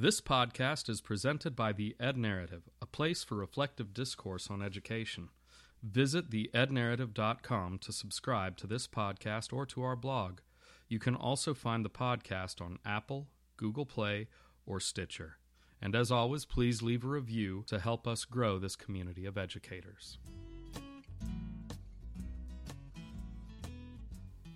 This podcast is presented by the Ed Narrative, a place for reflective discourse on education. Visit theednarrative.com to subscribe to this podcast or to our blog. You can also find the podcast on Apple, Google Play, or Stitcher. And as always, please leave a review to help us grow this community of educators.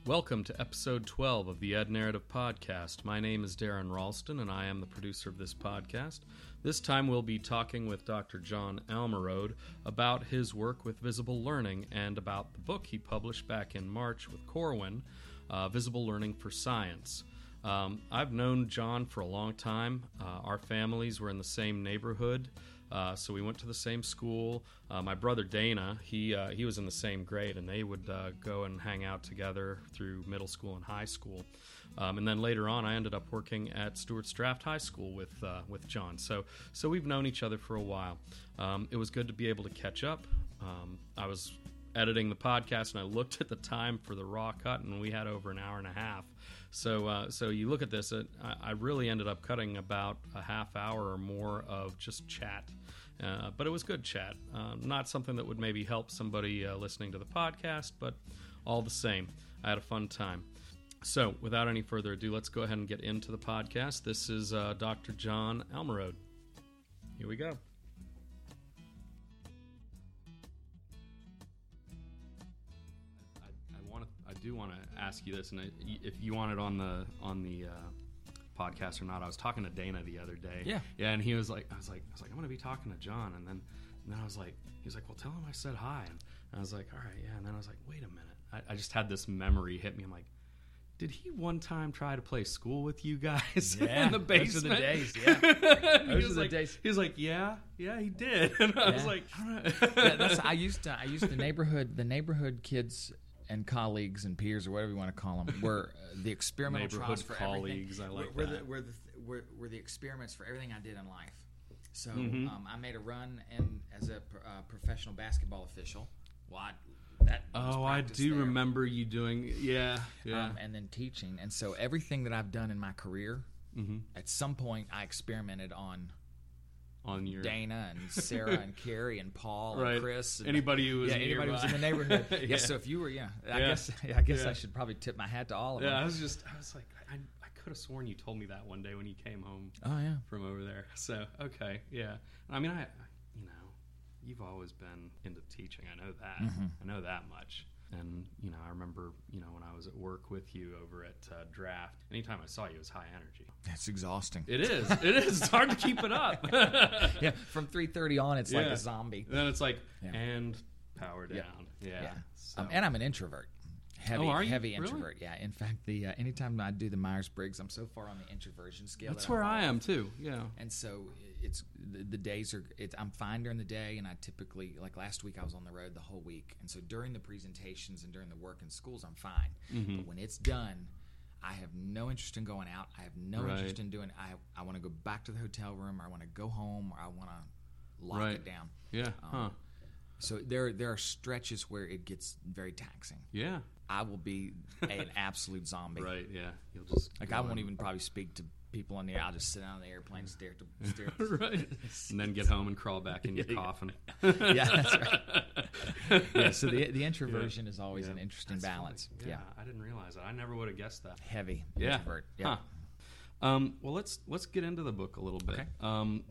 Welcome to episode 12 of the Ed Narrative Podcast. My name is Darren Ralston, and I am the producer of this podcast. This time we'll be talking with Dr. John Almarode about his work with visible learning and about the book he published back in March with Corwin, uh, Visible Learning for Science. Um, I've known John for a long time. Uh, our families were in the same neighborhood. Uh, so we went to the same school. Uh, my brother Dana, he uh, he was in the same grade, and they would uh, go and hang out together through middle school and high school. Um, and then later on, I ended up working at Stuarts Draft High School with uh, with John. So so we've known each other for a while. Um, it was good to be able to catch up. Um, I was editing the podcast and I looked at the time for the raw cut, and we had over an hour and a half. So, uh, so you look at this, it, I, really ended up cutting about a half hour or more of just chat. Uh, but it was good chat. Uh, not something that would maybe help somebody uh, listening to the podcast, but all the same, I had a fun time. So, without any further ado, let's go ahead and get into the podcast. This is uh, Dr. John Almarode. Here we go. Do want to ask you this, and if you want it on the on the uh, podcast or not, I was talking to Dana the other day. Yeah, yeah, and he was like, I was like, I was like, I'm going to be talking to John, and then and then I was like, he was like, well, tell him I said hi, and I was like, all right, yeah, and then I was like, wait a minute, I, I just had this memory hit me. I'm like, did he one time try to play school with you guys yeah, in the basement? Those are the days. Yeah, those are the like, days. He was like, "Yeah, yeah, he did." And I yeah. was like, I, yeah, that's, I used to. I used the neighborhood. The neighborhood kids and colleagues and peers or whatever you want to call them were uh, the experimental trials for colleagues. Everything. I like were, that. The, were, the, were, were the experiments for everything I did in life. So mm-hmm. um, I made a run and as a uh, professional basketball official. Well, I, that oh, I do there. remember you doing yeah, yeah, um, and then teaching. And so everything that I've done in my career, mm-hmm. at some point, I experimented on on your Dana and Sarah and Carrie and Paul right. and Chris. And anybody who was yeah, anybody was in the neighborhood. yeah. yeah. So if you were, yeah, I yeah. guess I guess yeah. I should probably tip my hat to all of them. Yeah, I was just I was like I, I could have sworn you told me that one day when you came home. Oh yeah, from over there. So okay, yeah. I mean, I you know, you've always been into teaching. I know that. Mm-hmm. I know that much. And you know, I remember you know when I was at work with you over at uh, Draft. Anytime I saw you, it was high energy. That's exhausting. It is. It is. It's hard to keep it up. yeah, from three thirty on, it's yeah. like a zombie. then it's like yeah. and power down. Yeah. yeah. So. Um, and I'm an introvert. Heavy, oh, heavy really? introvert. Yeah. In fact, the uh, anytime I do the Myers Briggs, I'm so far on the introversion scale. That's that where I am too. Yeah. And so it's the, the days are. It's, I'm fine during the day, and I typically like last week I was on the road the whole week, and so during the presentations and during the work in schools I'm fine. Mm-hmm. But when it's done, I have no interest in going out. I have no right. interest in doing. I I want to go back to the hotel room, or I want to go home, or I want to lock right. it down. Yeah. Um, huh. So there there are stretches where it gets very taxing. Yeah. I will be an absolute zombie. Right. Yeah. You'll just like I won't even probably speak to people on the. I'll just sit down on the airplane, stare to stare. right. and then get home and crawl back in your yeah, coffin. yeah, that's right. yeah. So the the introversion yeah. is always yeah. an interesting that's balance. Yeah, yeah, I didn't realize that. I never would have guessed that. Heavy yeah. introvert. Yeah. Huh. Um, well, let's let's get into the book a little bit. Okay. Um,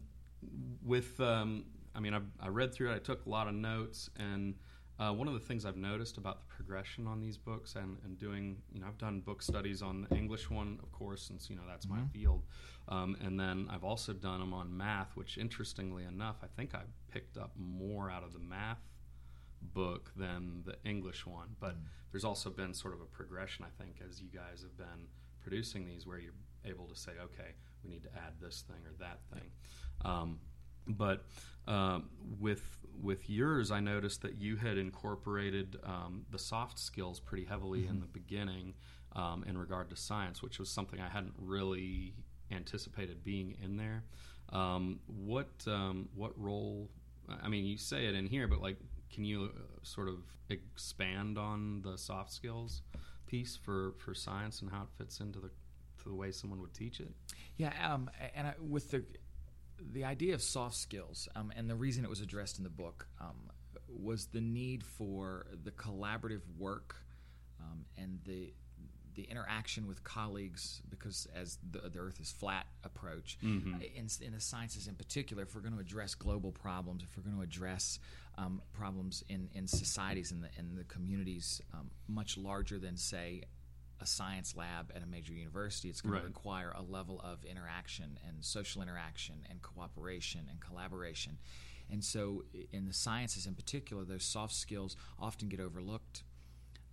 with um, I mean, I, I read through it. I took a lot of notes and uh, one of the things I've noticed about the progression on these books and, and doing, you know, I've done book studies on the English one, of course, since, you know, that's mm-hmm. my field. Um, and then I've also done them on math, which interestingly enough, I think I picked up more out of the math book than the English one. But mm-hmm. there's also been sort of a progression, I think, as you guys have been producing these where you're able to say, okay, we need to add this thing or that thing. Um, but um, with with yours, I noticed that you had incorporated um, the soft skills pretty heavily mm-hmm. in the beginning um, in regard to science, which was something I hadn't really anticipated being in there. Um, what um, what role? I mean, you say it in here, but like, can you uh, sort of expand on the soft skills piece for for science and how it fits into the to the way someone would teach it. Yeah, um, and I, with the the idea of soft skills, um, and the reason it was addressed in the book um, was the need for the collaborative work um, and the the interaction with colleagues, because as the, the Earth is flat approach, Mm-hmm. in, in the sciences in particular, if we're going to address global problems, if we're going to address um, problems in, in societies and the, in the communities um, much larger than, say, a science lab at a major university, it's going Right. to require a level of interaction and social interaction and cooperation and collaboration. And so, in the sciences in particular, those soft skills often get overlooked.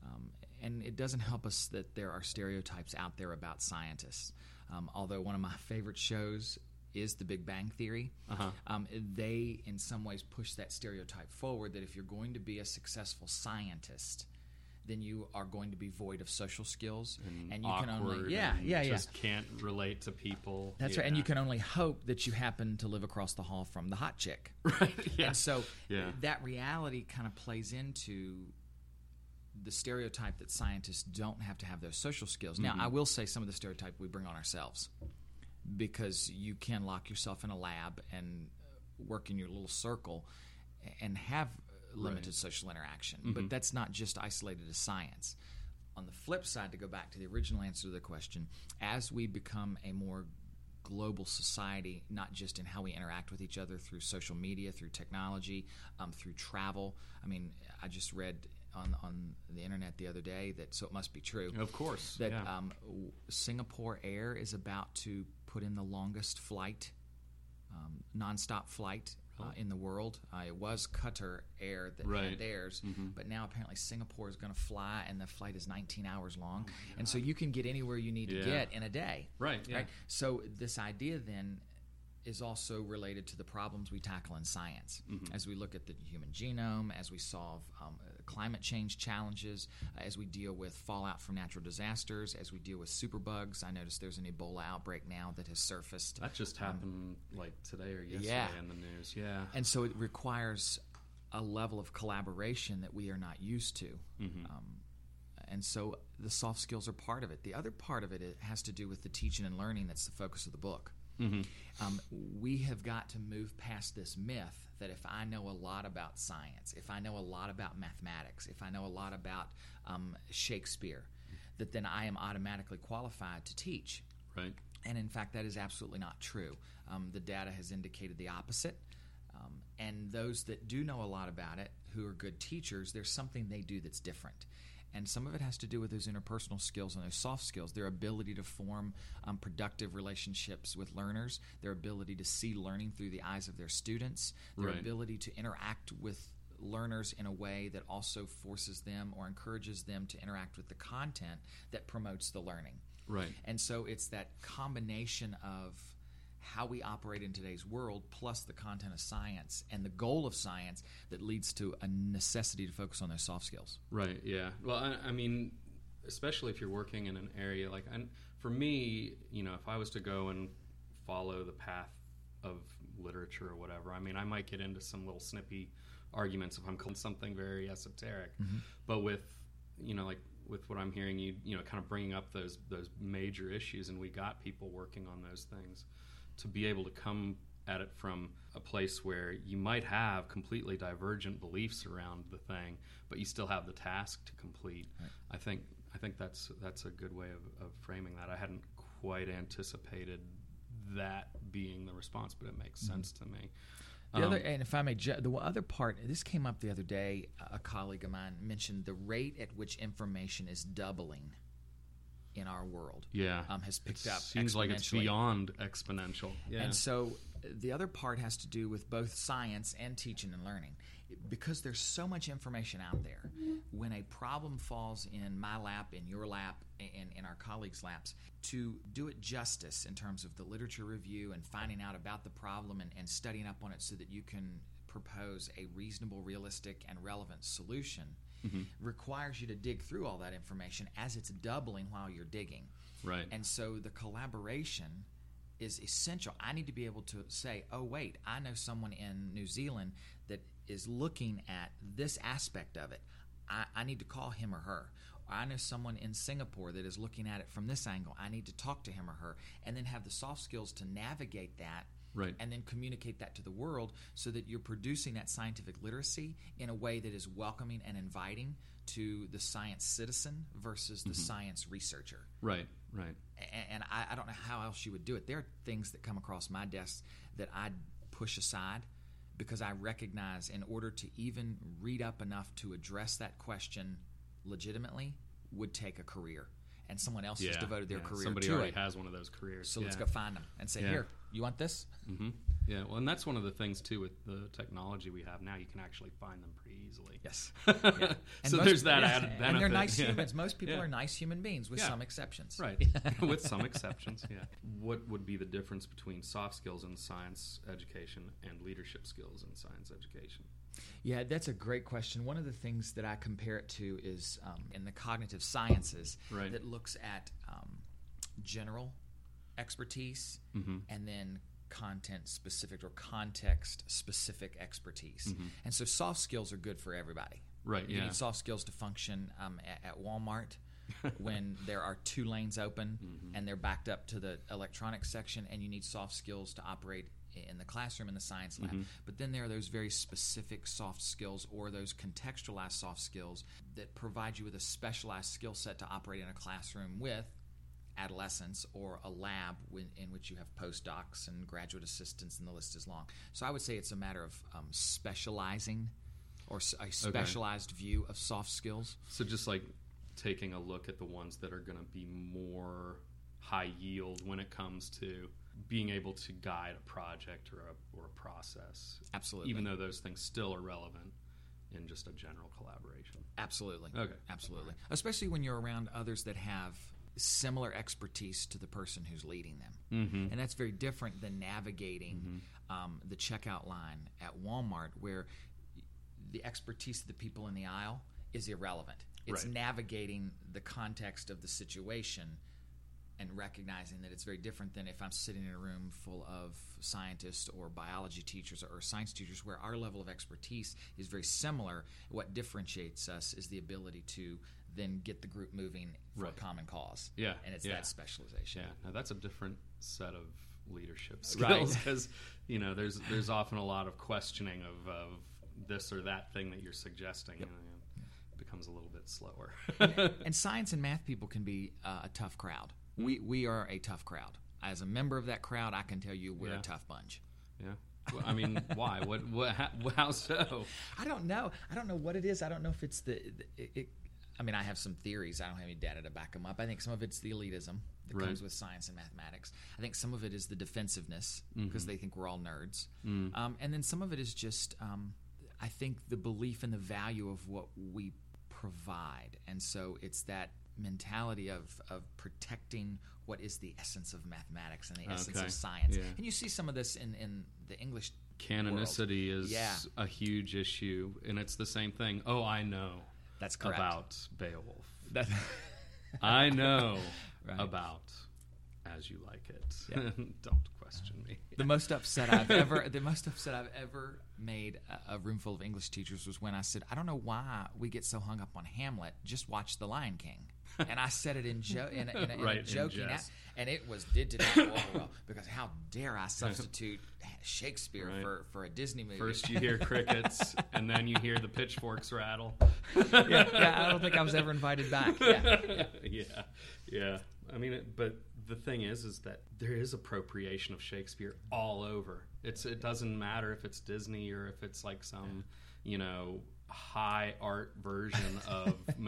Um, and it doesn't help us that there are stereotypes out there about scientists. Um, although one of my favorite shows is The Big Bang Theory, Uh-huh. um, they in some ways push that stereotype forward that if you're going to be a successful scientist, then you are going to be void of social skills, and, you can only yeah yeah yeah just can't relate to people. that's right, and you can only hope that you happen to live across the hall from the hot chick. right. Yeah. And so Yeah. that reality kind of plays into the stereotype that scientists don't have to have those social skills. Now, I mm-hmm. will say some of the stereotype we bring on ourselves because you can lock yourself in a lab and work in your little circle and have limited social interaction. But that's not just isolated to science. On the flip side, to go back to the original answer to the question, as we become a more global society, not just in how we interact with each other through social media, through technology, um, through travel. I mean, I just read on on the internet the other day that so it must be true Of course. that yeah. um, Singapore Air is about to put in the longest flight, um, nonstop flight. Uh, in the world, uh, it was Qatar Air that Right. had theirs, but now apparently Singapore is going to fly, and the flight is 19 hours long, and so you can get anywhere you need to get in a day. Right, yeah. So this idea then is also related to the problems we tackle in science Mm-hmm. as we look at the human genome, as we solve um, uh, climate change challenges, uh, as we deal with fallout from natural disasters, as we deal with superbugs. I noticed there's an Ebola outbreak now that has surfaced. that just happened like today or yesterday yeah. in the news. Yeah. And so it requires a level of collaboration that we are not used to. Um, and so the soft skills are part of it. The other part of it, it has to do with the teaching and learning that's the focus of the book. Um, we have got to move past this myth that if I know a lot about science, if I know a lot about mathematics, if I know a lot about um, Shakespeare, that then I am automatically qualified to teach. right. And in fact, that is absolutely not true. Um, the data has indicated the opposite. Um, and those that do know a lot about it, who are good teachers, there's something they do that's different. And some of it has to do with those interpersonal skills and those soft skills, their ability to form um, productive relationships with learners, their ability to see learning through the eyes of their students, their Right. ability to interact with learners in a way that also forces them or encourages them to interact with the content that promotes the learning. Right. And so it's that combination of how we operate in today's world plus the content of science and the goal of science that leads to a necessity to focus on those soft skills. Right. Yeah. Well, I, I mean, especially if you're working in an area like, and for me, you know, if I was to go and follow the path of literature or whatever, I mean, I might get into some little snippy arguments if I'm calling something very esoteric. Mm-hmm. But with, you know, like with what I'm hearing you, you know, kind of bringing up those those major issues, and we got people working on those things to be able to come at it from a place where you might have completely divergent beliefs around the thing, but you still have the task to complete. I think I think that's that's a good way of, of framing that. I hadn't quite anticipated that being the response, but it makes sense to me. The Um, other, and if I may, the other part, this came up the other day. A colleague of mine mentioned the rate at which information is doubling in our world. yeah, um, has picked It up Seems like it's beyond exponential. Yeah, And so the other part has to do with both science and teaching and learning. Because there's so much information out there, when a problem falls in my lap, in your lap, and in our colleagues' laps, to do it justice in terms of the literature review and finding out about the problem and, and studying up on it so that you can propose a reasonable, realistic, and relevant solution Mm-hmm. requires you to dig through all that information as it's doubling while you're digging. right. And so the collaboration is essential. I need to be able to say, oh, wait, I know someone in New Zealand that is looking at this aspect of it. I, I need to call him or her. I know someone in Singapore that is looking at it from this angle. I need to talk to him or her, and then have the soft skills to navigate that Right. and then communicate that to the world so that you're producing that scientific literacy in a way that is welcoming and inviting to the science citizen versus the mm-hmm. science researcher. Right. Right. And I, I don't know how else you would do it. There are things that come across my desk that I push aside because I recognize in order to even read up enough to address that question legitimately would take a career. And someone else has devoted their yeah. career Somebody to already it. has one of those careers. So let's go find them and say, Yeah. here, you want this? hmm Yeah, well, and that's one of the things too with the technology we have now. You can actually find them pretty easily. Yes. so most- there's that yeah, added benefit. And they're nice Yeah. humans. Most people Yeah. are nice human beings with Yeah. some exceptions. Right, with some exceptions. Yeah. What would be the difference between soft skills in science education and leadership skills in science education? Yeah, that's a great question. One of the things that I compare it to is um, in the cognitive sciences Right. that looks at um, general expertise Mm-hmm. and then content specific or context specific expertise. And so soft skills are good for everybody. Mm-hmm. Right. You Yeah. need soft skills to function um, at, at Walmart when there are two lanes open Mm-hmm. and they're backed up to the electronics section, and you need soft skills to operate in the classroom in the science lab. Mm-hmm. But then there are those very specific soft skills or those contextualized soft skills that provide you with a specialized skill set to operate in a classroom with adolescents or a lab in which you have postdocs and graduate assistants, and the list is long. So I would say it's a matter of um, specializing or a specialized view of soft skills. So just like taking a look at the ones that are going to be more high yield when it comes to being able to guide a project or a, or a process, Absolutely. even though those things still are relevant in just a general collaboration. Absolutely. Okay. Absolutely. Especially when you're around others that have similar expertise to the person who's leading them. Mm-hmm. And that's very different than navigating um, the checkout line at Walmart, where the expertise of the people in the aisle is irrelevant. It's Right. navigating the context of the situation and recognizing that it's very different than if I'm sitting in a room full of scientists or biology teachers or science teachers where our level of expertise is very similar. What differentiates us is the ability to then get the group moving for Right. a common cause. Yeah, And it's yeah. that specialization. Yeah, now that's a different set of leadership skills because you know there's there's often a lot of questioning of, of this or that thing that you're suggesting. and it becomes a little bit slower. and science and math people can be uh, a tough crowd. We we are a tough crowd. As a member of that crowd, I can tell you we're Yeah. a tough bunch. yeah. Well, I mean, why? What? What? How, how so? I don't know. I don't know what it is. I don't know if it's the. It, it, I mean, I have some theories. I don't have any data to back them up. I think some of it's the elitism that Right. comes with science and mathematics. I think some of it is the defensiveness because Mm-hmm. they think we're all nerds, Mm. um, and then some of it is just, um, I think, the belief in the value of what we provide, and so it's that mentality of of protecting what is the essence of mathematics and the essence Okay. of science. Yeah. And you see some of this in in the English Canonicity is Yeah. a huge issue, and it's the same thing. Oh, I know That's correct. about Beowulf. That- I know Right. about As You Like It. Don't question me. The most upset I've ever the most upset I've ever made a, a room full of English teachers was when I said, "I don't know why we get so hung up on Hamlet. Just watch The Lion King." And I said it in jo- in, a, in, a, in Right, a in joking, jest. a- and it was did did not go over well because how dare I substitute Shakespeare Right. for, for a Disney movie? First you hear crickets, and then you hear the pitchforks rattle. yeah, yeah, I don't think I was ever invited back. Yeah, yeah. yeah, yeah. I mean, it, but the thing is, is that there is appropriation of Shakespeare all over. It's it doesn't matter if it's Disney or if it's like some, you know, high art version of Macbeth. All right.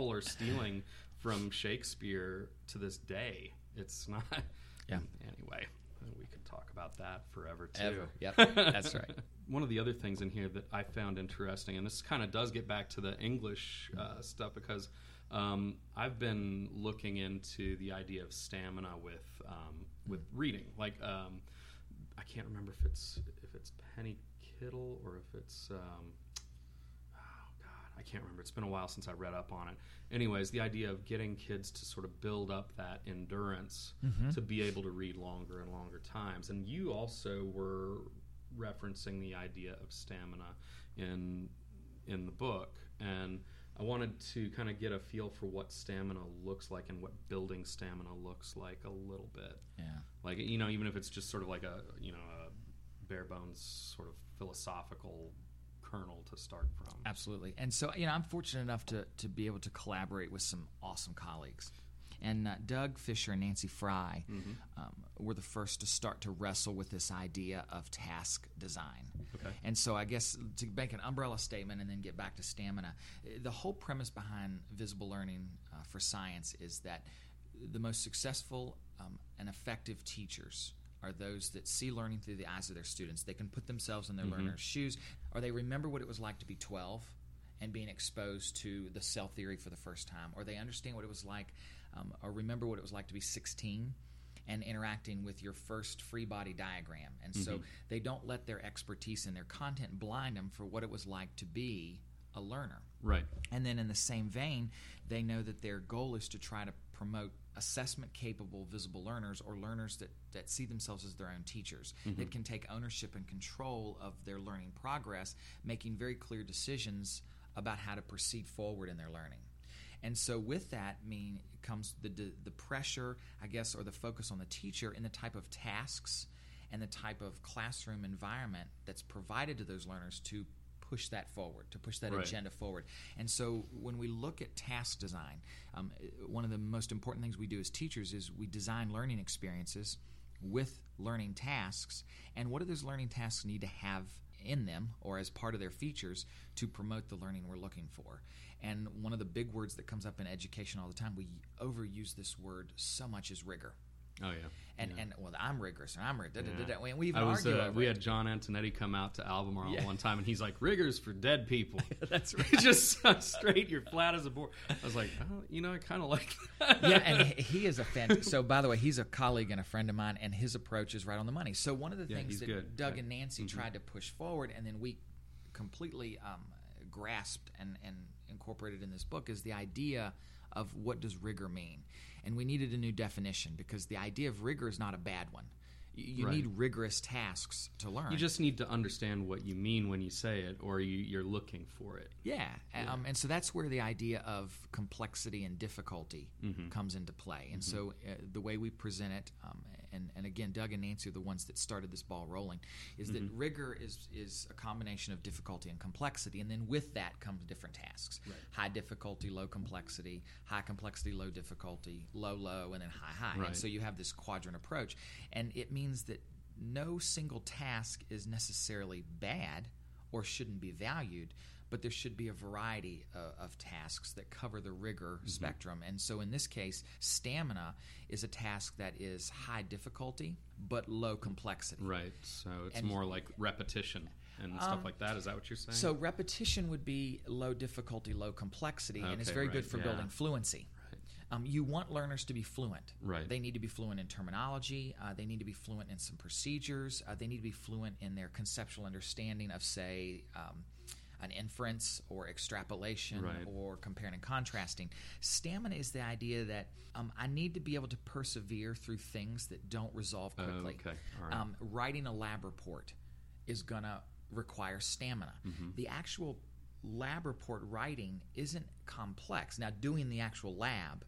People are stealing from Shakespeare to this day. It's not. Yeah. Anyway, we could talk about that forever too. Ever. Yep, that's right. One of the other things in here that I found interesting, and this kind of does get back to the English uh, stuff because um, I've been looking into the idea of stamina with um, with reading. Like um, I can't remember if it's if it's Penny Kittle or if it's um, I can't remember. It's been a while since I read up on it. Anyways, the idea of getting kids to sort of build up that endurance mm-hmm. to be able to read longer and longer times. And you also were referencing the idea of stamina in in the book and I wanted to kind of get a feel for what stamina looks like and what building stamina looks like a little bit. Yeah. Like you know, even if it's just sort of like a you know a bare bones sort of philosophical kernel to start from. Absolutely. And so, you know, I'm fortunate enough to, to be able to collaborate with some awesome colleagues. And uh, Doug Fisher and Nancy Frey mm-hmm. um, were the first to start to wrestle with this idea of task design. Okay. And so, I guess to make an umbrella statement and then get back to stamina, the whole premise behind visible learning uh, for science is that the most successful um, and effective teachers are those that see learning through the eyes of their students. They can put themselves in their mm-hmm. learner's shoes, or they remember what it was like to be 12 and being exposed to the cell theory for the first time, or they understand what it was like, um, or remember what it was like to be 16 and interacting with your first free body diagram. And mm-hmm. so they don't let their expertise and their content blind them for what it was like to be a learner. Right. And then in the same vein, they know that their goal is to try to promote assessment capable visible learners or learners that, that see themselves as their own teachers, mm-hmm. that can take ownership and control of their learning progress, making very clear decisions about how to proceed forward in their learning. And so, with that, mean comes the, the, the pressure, I guess, or the focus on the teacher in the type of tasks and the type of classroom environment that's provided to those learners to push that forward, to push that right. agenda forward. And so when we look at task design, um, one of the most important things we do as teachers is we design learning experiences with learning tasks. And what do those learning tasks need to have in them or as part of their features to promote the learning we're looking for? And one of the big words that comes up in education all the time, we overuse this word so much, is rigor. Oh yeah. And yeah. and well, I'm rigorous and I'm rigorous. Yeah. We, even I was, uh, we had John Antonetti come out to Albemarle yeah. one time, and he's like, "Rigors for dead people." That's right. Just straight, you're flat as a board. I was like, oh, you know, I kind of like that. Yeah, and he is a fan. So, by the way, he's a colleague and a friend of mine, and his approach is right on the money. So, one of the things that good. Doug and Nancy mm-hmm. tried to push forward, and then we completely um, grasped and and incorporated in this book is the idea of what does rigor mean and we needed a new definition because the idea of rigor is not a bad one. You, right. need rigorous tasks to learn. You just need to understand what you mean when you say it, or you, are looking for it. Yeah, yeah. Um, and so that's where the idea of complexity and difficulty mm-hmm. comes into play. And mm-hmm. so uh, the way we present it, um, and, and again, Doug and Nancy are the ones that started this ball rolling, is mm-hmm. that rigor is is a combination of difficulty and complexity, and then with that comes different tasks: right. high difficulty, low complexity, high complexity, low difficulty, low low, and then high high. Right. And so you have this quadrant approach, and it means that no single task is necessarily bad or shouldn't be valued but there should be a variety uh, of tasks that cover the rigor mm-hmm. spectrum. And so in this case, stamina is a task that is high difficulty but low complexity. Right. So it's and, more like repetition and stuff um, like that. Is that what you're saying? So repetition would be low difficulty, low complexity, okay, and it's very right. good for yeah. building fluency. Um, you want learners to be fluent. Right. They need to be fluent in terminology. Uh, they need to be fluent in some procedures. Uh, they need to be fluent in their conceptual understanding of, say, um, an inference or extrapolation right. or comparing and contrasting. Stamina is the idea that um, I need to be able to persevere through things that don't resolve quickly. Uh, okay. Um, writing a lab report is going to require stamina. Mm-hmm. The actual lab report writing isn't complex. Now, doing the actual lab,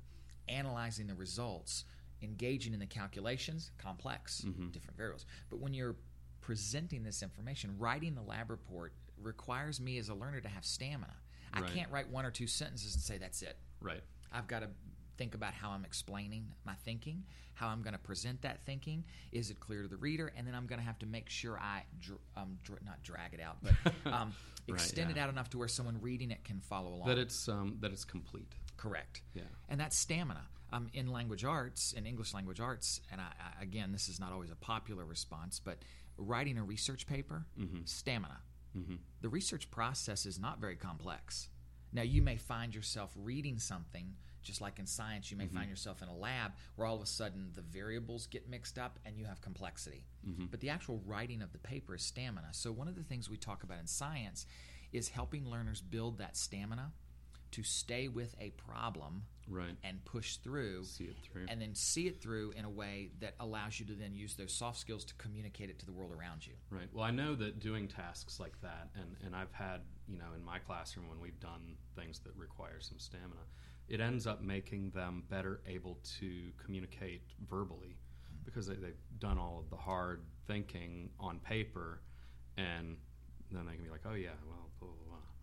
analyzing the results, engaging in the calculations, complex, mm-hmm. different variables. But when you're presenting this information, writing the lab report requires me as a learner to have stamina. Right. I can't write one or two sentences and say that's it. Right. I've got to think about how I'm explaining my thinking, how I'm going to present that thinking. Is it clear to the reader? And then I'm going to have to make sure I dr- um, dr- not drag it out, but um, right, extend yeah. it out enough to where someone reading it can follow along. That it's um, that it's complete. Correct. Yeah. And that's stamina. Um, in language arts, in English language arts, and I, I, again, this is not always a popular response, but writing a research paper, mm-hmm. stamina. Mm-hmm. The research process is not very complex. Now, you may find yourself reading something, just like in science, you may mm-hmm. find yourself in a lab where all of a sudden the variables get mixed up and you have complexity. Mm-hmm. But the actual writing of the paper is stamina. So, one of the things we talk about in science is helping learners build that stamina to stay with a problem right and push through see it through and then see it through in a way that allows you to then use those soft skills to communicate it to the world around you. Right. Well, I know that doing tasks like that, and, and I've had, you know, in my classroom when we've done things that require some stamina, it ends up making them better able to communicate verbally because they, they've done all of the hard thinking on paper, and then they can be like, oh, yeah, well,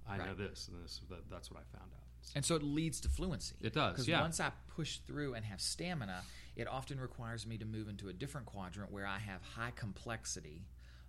I know this, and this, that, that's what I found out. And so it leads to fluency. It does, Because yeah. once I push through and have stamina, it often requires me to move into a different quadrant where I have high complexity,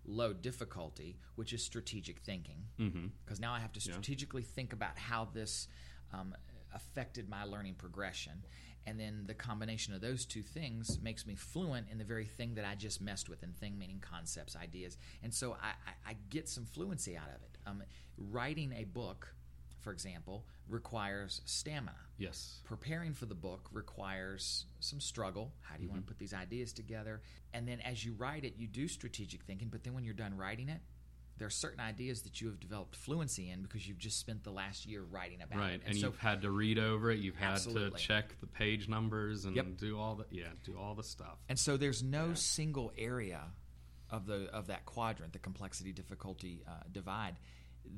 low difficulty, which is strategic thinking. Mm-hmm. Because now I have to Yeah. strategically think about how this um, affected my learning progression. And then the combination of those two things makes me fluent in the very thing that I just messed with, and thing meaning concepts, ideas. And so I, I, I get some fluency out of it. Um, writing a book, for example, requires stamina Yes. preparing for the book requires some struggle. How do you want to put these ideas together? And then as you write it, you do strategic thinking, but then when you're done writing it, there are certain ideas that you have developed fluency in because you've just spent the last year writing about it. Right, it. and, so you've had to read over it. You've had Absolutely. to check the page numbers and Yep. do all the yeah, do all the stuff. And so there's no Yeah. single area of the of that quadrant, the complexity difficulty uh, divide,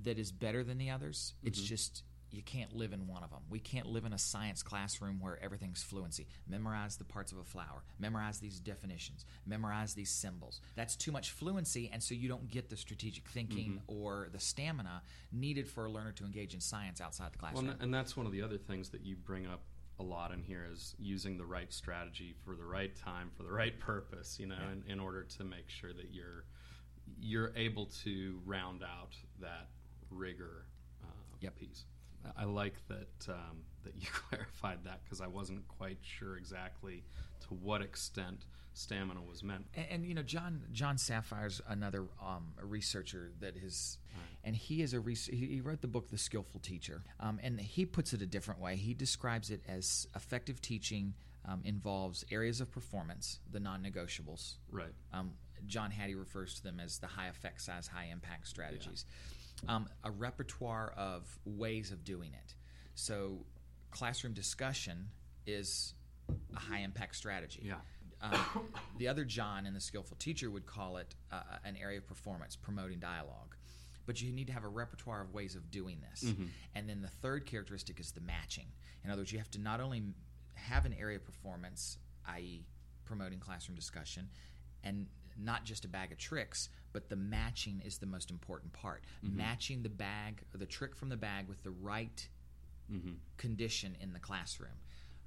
that is better than the others. It's Mm-hmm. just you can't live in one of them. We can't live in a science classroom where everything's fluency. Memorize the parts of a flower. Memorize these definitions. Memorize these symbols. That's too much fluency, and so you don't get the strategic thinking Mm-hmm. or the stamina needed for a learner to engage in science outside the classroom. and- and that's one of the other things that you bring up a lot in here is using the right strategy for the right time for the right purpose. You know, Yeah. in, in order to make sure that you're you're able to round out that rigor uh, Yep. piece. I- like that um, that you clarified that because I wasn't quite sure exactly to what extent stamina was meant. And, and you know, John John Saphier's another um, a researcher that is, and he is a res- he wrote the book The Skillful Teacher, um, and he puts it a different way. He describes it as effective teaching um, involves areas of performance, the non-negotiables. Right. Um, John Hattie refers to them as the high effect size, high impact strategies. Um, a repertoire of ways of doing it. So, classroom discussion is a high impact strategy. Yeah. Um, the other John in the skillful teacher would call it uh, an area of performance, promoting dialogue. But you need to have a repertoire of ways of doing this. Mm-hmm. And then the third characteristic is the matching. In other words, you have to not only have an area of performance, i.e., promoting classroom discussion, and not just a bag of tricks, but the matching is the most important part. Mm-hmm. Matching the bag, or the trick from the bag, with the right Mm-hmm. condition in the classroom.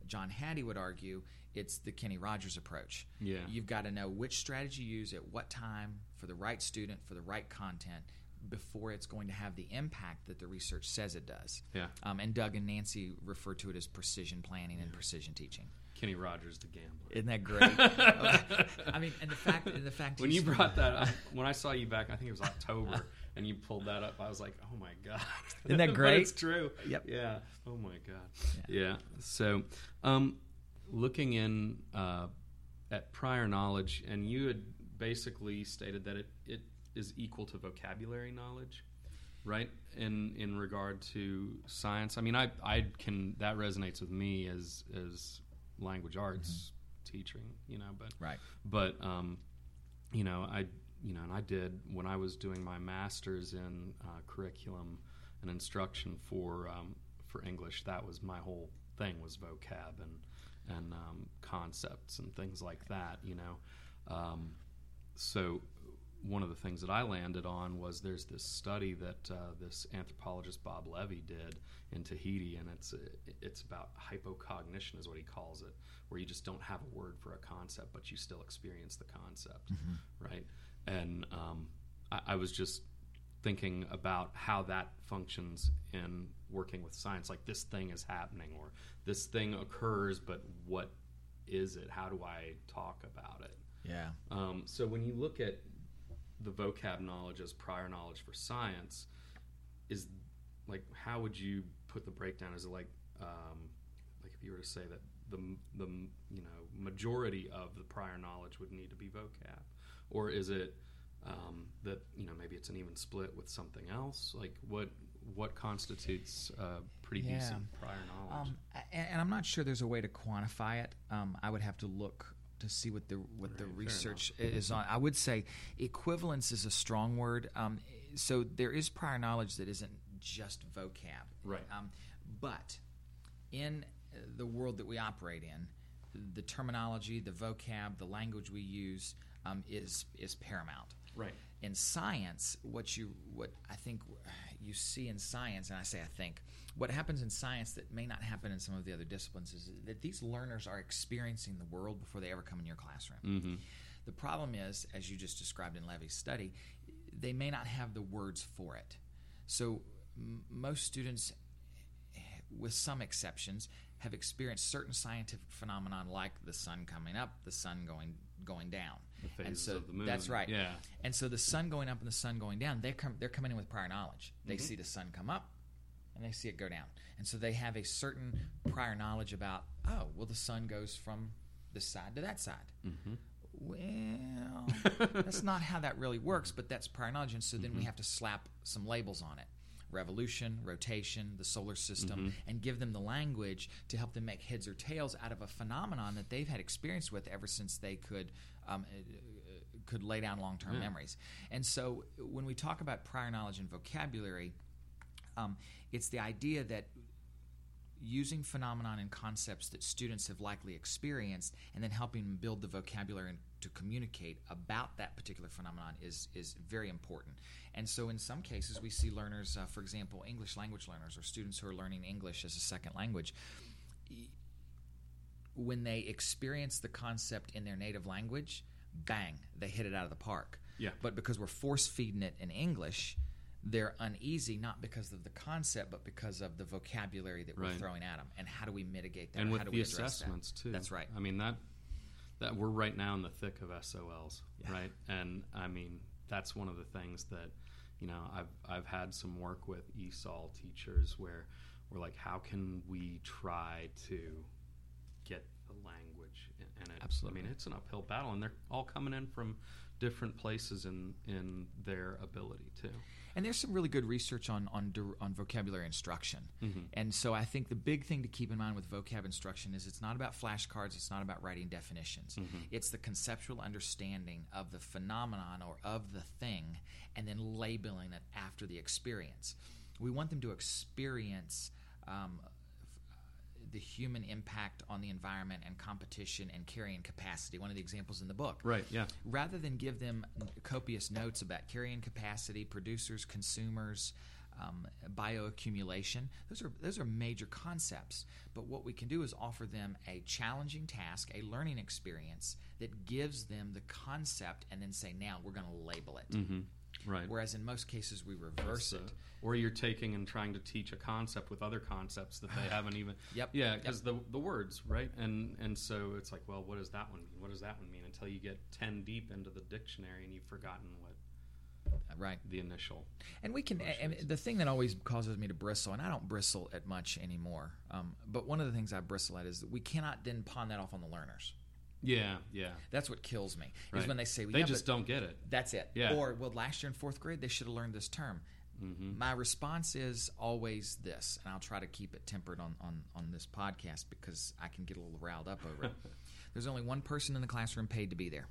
John Hattie would argue it's the Kenny Rogers approach. Yeah. You've got to know which strategy you use at what time for the right student for the right content before it's going to have the impact that the research says it does. Yeah. Um, and Doug and Nancy refer to it as precision planning and precision teaching. Kenny Rogers, the gambler. Isn't that great? I mean, and the fact, and the fact when you brought that up, when I saw you back, I think it was October, and you pulled that up, I was like, oh my god, Isn't that great? it's true. Yep. Yeah. Oh my god. Yeah. So, um, looking in uh, at prior knowledge, and you had basically stated that it, it is equal to vocabulary knowledge. Right in in regard to science, I mean, I I can that resonates with me as as language arts teaching, you know, but right. but um, you know i you know and i did when i was doing my master's in uh, curriculum and instruction for um, for english that was my whole thing was vocab and and um, concepts and things like that you know um, so one of the things that I landed on was there's this study that uh, this anthropologist Bob Levy did in Tahiti, and it's it's about hypocognition, is what he calls it, where you just don't have a word for a concept, but you still experience the concept, right? And um, I, I was just thinking about how that functions in working with science. Like this thing is happening, or this thing occurs, but what is it? How do I talk about it? Yeah. Um, so when you look at the vocab knowledge as prior knowledge for science, is like how would you put the breakdown? Is it like um, like if you were to say that the the you know majority of the prior knowledge would need to be vocab, or is it um, that you know maybe it's an even split with something else. Like what what constitutes uh, pretty yeah. decent prior knowledge? Um, and, and, I'm not sure there's a way to quantify it. Um, I would have to look to see what the what right, the research is on. I would say equivalence is a strong word. Um, so there is prior knowledge that isn't just vocab, right? Um, but in the world that we operate in, the terminology, the vocab, the language we use um, is is paramount. Right. In science, what you what I think you see in science, and I say I think, what happens in science that may not happen in some of the other disciplines is that these learners are experiencing the world before they ever come in your classroom. Mm-hmm. The problem is, as you just described in Levy's study, they may not have the words for it. So m- most students, with some exceptions, have experienced certain scientific phenomenon like the sun coming up, the sun going going down. and so That's right. Yeah. And so the sun going up and the sun going down, they come they're coming in with prior knowledge. They mm-hmm. see the sun come up and they see it go down. And so they have a certain prior knowledge about, oh, well the sun goes from this side to that side. Mm-hmm. Well, that's not how that really works, but that's prior knowledge. And so then mm-hmm. we have to slap some labels on it revolution, rotation, the solar system, mm-hmm. and give them the language to help them make heads or tails out of a phenomenon that they've had experience with ever since they could. Um, uh, could lay down long term yeah. memories. And so when we talk about prior knowledge and vocabulary, um, it's the idea that using phenomenon and concepts that students have likely experienced and then helping them build the vocabulary to communicate about that particular phenomenon is is very important. And so, in some cases, we see learners, uh, for example, English language learners or students who are learning English as a second language. When they experience the concept in their native language, bang, they hit it out of the park. Yeah. But because we're force feeding it in English, they're uneasy not because of the concept but because of the vocabulary that we're throwing at them and how do we mitigate that and with how do the assessments that? too that's right i mean that that we're right now in the thick of SOLs, yeah. right? And I mean, that's one of the things that you know I've I've had some work with ESOL teachers where we're like, how can we try to get the language? And it, Absolutely. I mean, it's an uphill battle, and they're all coming in from different places in in their ability too. And there's some really good research on on, on vocabulary instruction. Mm-hmm. And so I think the big thing to keep in mind with vocab instruction is it's not about flashcards, it's not about writing definitions. Mm-hmm. It's the conceptual understanding of the phenomenon or of the thing and then labeling it after the experience. We want them to experience um, the human impact on the environment and competition and carrying capacity. One of the examples in the book. Right, yeah. Rather than give them copious notes about carrying capacity, producers, consumers, um, bioaccumulation. Those are those are major concepts. But what we can do is offer them a challenging task, a learning experience that gives them the concept, and then say, "Now we're going to label it." Mm-hmm. Right. Whereas in most cases we reverse it. Or you're taking and trying to teach a concept with other concepts that they haven't even. Yep. Yeah, because yep. the the words, right? And and so it's like, well, what does that one mean? What does that one mean? Until you get ten deep into the dictionary and you've forgotten what. Right. The initial. And we can. And the thing that always causes me to bristle, and I don't bristle at much anymore. Um, but one of the things I bristle at is that we cannot then pawn that off on the learners. Yeah, yeah. That's what kills me. Right. Is when they say well, they yeah, just don't get it. That's it. Yeah. Or well, last year in fourth grade they should have learned this term. Mm-hmm. My response is always this, and I'll try to keep it tempered on, on, on this podcast because I can get a little riled up over it. There's only one person in the classroom paid to be there.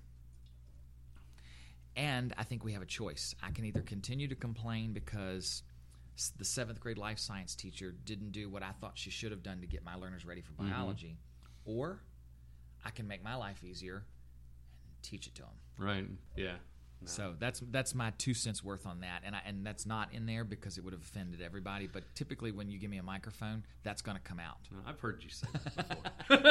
And I think we have a choice. I can either continue to complain because the seventh grade life science teacher didn't do what I thought she should have done to get my learners ready for mm-hmm. biology, mm-hmm. or I can make my life easier and teach it to them. Right. Yeah. No. So that's that's my two cents worth on that, and I, and that's not in there because it would have offended everybody. But typically, when you give me a microphone, that's going to come out. No, I've heard you say that before.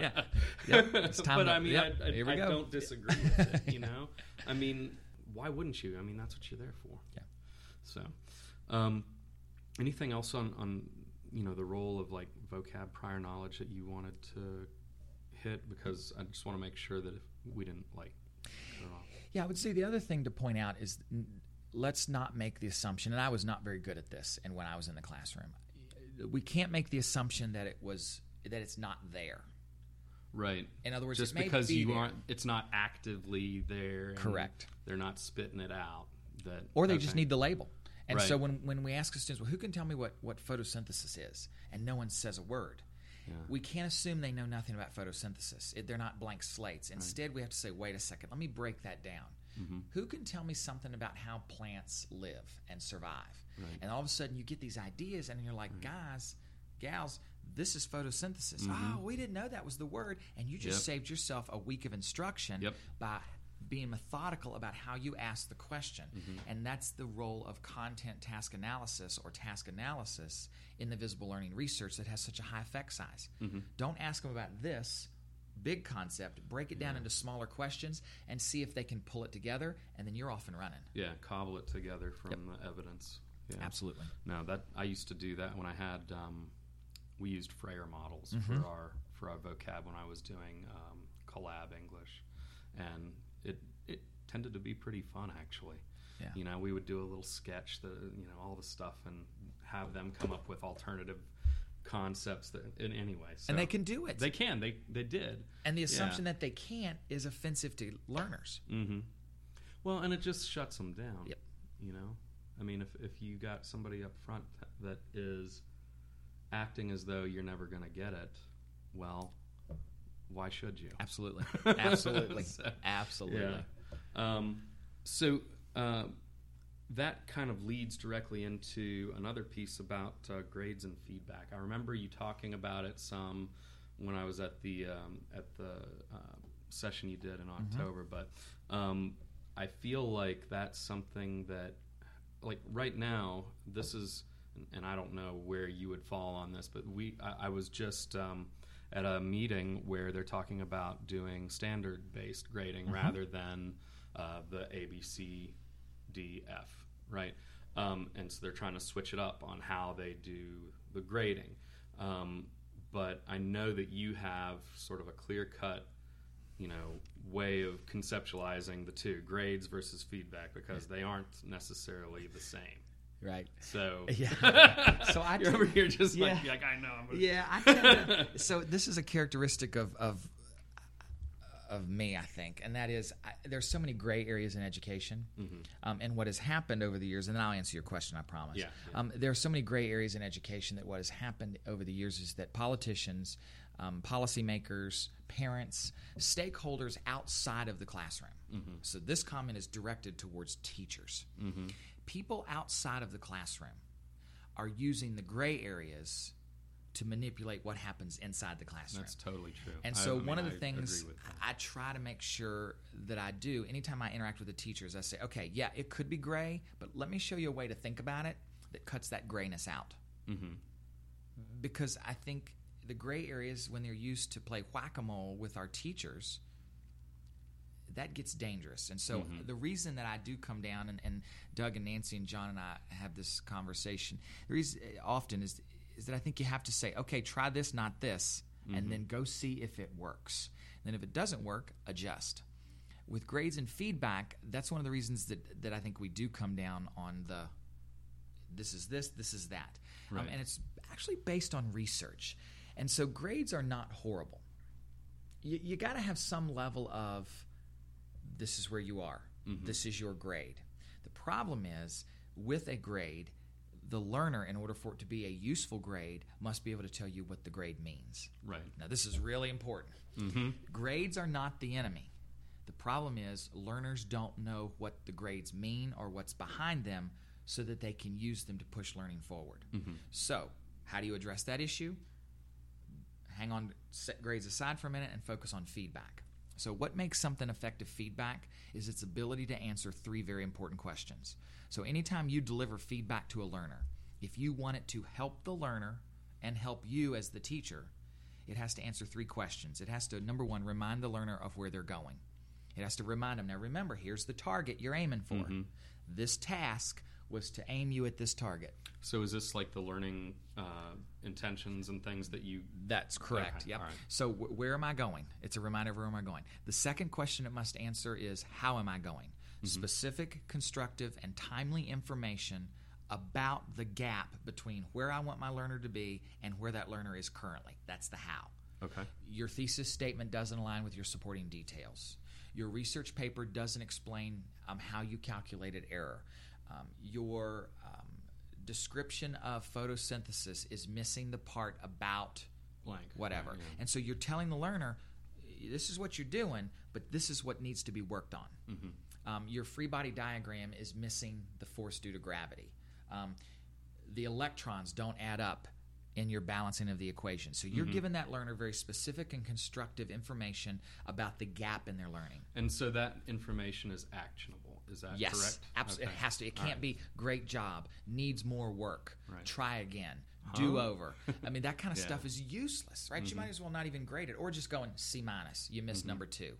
yeah, yeah. It's time but to, I mean, yep, I, I, I don't disagree with it. You know, I mean, why wouldn't you? I mean, that's what you're there for. Yeah. So, um, anything else on on you know the role of like vocab prior knowledge that you wanted to hit because I just want to make sure that if we didn't like yeah, I would say the other thing to point out is let's not make the assumption, and I was not very good at this, and when I was in the classroom, we can't make the assumption that it was that it's not there. Right. In other words, just because be you there. aren't, it's not actively there. Correct. They're not spitting it out. That or they just need the label. And so when, when we ask the students, well, who can tell me what, what photosynthesis is? And no one says a word. We can't assume they know nothing about photosynthesis. It, they're not blank slates. Instead, we have to say, wait a second, let me break that down. Mm-hmm. Who can tell me something about how plants live and survive? And all of a sudden, you get these ideas, and you're like, guys, gals, this is photosynthesis. Oh, we didn't know that was the word. And you just Mm-hmm. Yep. saved yourself a week of instruction Yep. by being methodical about how you ask the question. Mm-hmm. And that's the role of content task analysis or task analysis in the visible learning research that has such a high effect size. Mm-hmm. Don't ask them about this big concept, break it down into smaller questions and see if they can pull it together, and then you're off and running. Yeah, cobble it together from the evidence. Yeah. Absolutely. No, that I used to do that when I had. Um, we used Frayer models Mm-hmm. for our for our vocab when I was doing um, collab English, and it it tended to be pretty fun actually. Yeah. You know, we would do a little sketch, the you know all the stuff, and have them come up with alternative concepts that in any way. So and they can do it. They can. They they did. and the Yeah. assumption that they can't is offensive to learners. Mm-hmm. Well, and it just shuts them down. Yep. You know, I mean, if if you got somebody up front that is acting as though you're never going to get it, well, why should you? Absolutely. Absolutely. So, Absolutely. Yeah. Um, so uh, that kind of leads directly into another piece about uh, grades and feedback. I remember you talking about it some when I was at the um, at the uh, session you did in October, but um, I feel like that's something that, like right now, this is, and I don't know where you would fall on this, but we I, I was just. Um, at a meeting where they're talking about doing standard based grading rather than uh, the A, B, C, D, F, right? Um, and so they're trying to switch it up on how they do the grading. Um, but I know that you have sort of a clear cut, you know, way of conceptualizing the two grades versus feedback because they aren't necessarily the same. Right. So Yeah. So I you're over here just Yeah. like, like I know. I'm gonna, Yeah, I tend to, so this is a characteristic of of of me, I think, and that is I, there's so many gray areas in education, um, and what has happened over the years, and then I'll answer your question, I promise. Yeah, yeah. Um, there are so many gray areas in education that what has happened over the years is that politicians, um, policymakers, parents, stakeholders outside of the classroom. So this comment is directed towards teachers. People outside of the classroom are using the gray areas to manipulate what happens inside the classroom. That's totally true. And so I mean, one of I the things with that. I try to make sure that I do anytime I interact with the teachers, I say, okay, yeah, it could be gray, but let me show you a way to think about it that cuts that grayness out. Mhm. Because I think the gray areas, when they're used to play whack a mole with our teachers, that gets dangerous. And so Mm-hmm. the reason that I do come down and, and Doug and Nancy and John and I have this conversation, the reason often is is that I think you have to say, okay, try this, not this, Mm-hmm. and then go see if it works. And then if it doesn't work, adjust. With grades and feedback, that's one of the reasons that that I think we do come down on the this is this, this is that. Um, and it's actually based on research. And so grades are not horrible. You, you got to have some level of this is where you are, this is your grade. The problem is with a grade, the learner, in order for it to be a useful grade, must be able to tell you what the grade means. Right. Now, this is really important. Mm-hmm. Grades are not the enemy. The problem is learners don't know what the grades mean or what's behind them so that they can use them to push learning forward. So, how do you address that issue? Hang on, set grades aside for a minute and focus on feedback. So, what makes something effective feedback is its ability to answer three very important questions. So, anytime you deliver feedback to a learner, if you want it to help the learner and help you as the teacher, it has to answer three questions. It has to, number one, remind the learner of where they're going. It has to remind them, now remember, here's the target you're aiming for. Mm-hmm. This task was to aim you at this target. So is this like the learning uh, intentions and things that you? That's correct. Okay, Yep. right. So wh- where am I going? It's a reminder of where am I going. The second question it must answer is how am I going? Mm-hmm. Specific, constructive, and timely information about the gap between where I want my learner to be and where that learner is currently. That's the how. Okay. Your thesis statement doesn't align with your supporting details. Your research paper doesn't explain um, how you calculated error. Um, your um, description of photosynthesis is missing the part about Blank. whatever. Yeah. And so you're telling the learner, this is what you're doing, but this is what needs to be worked on. Mm-hmm. Um, your free body diagram is missing the force due to gravity. Um, the electrons don't add up in your balancing of the equation. So you're giving that learner very specific and constructive information about the gap in their learning. And so that information is actionable. Is that Yes, correct? absolutely. Okay. It has to. It can't right. be great job, needs more work, Right. try again, do over. I mean, that kind of Yeah. Mm-hmm. stuff is useless, right? You might as well not even grade it, or just going C minus. You missed number two.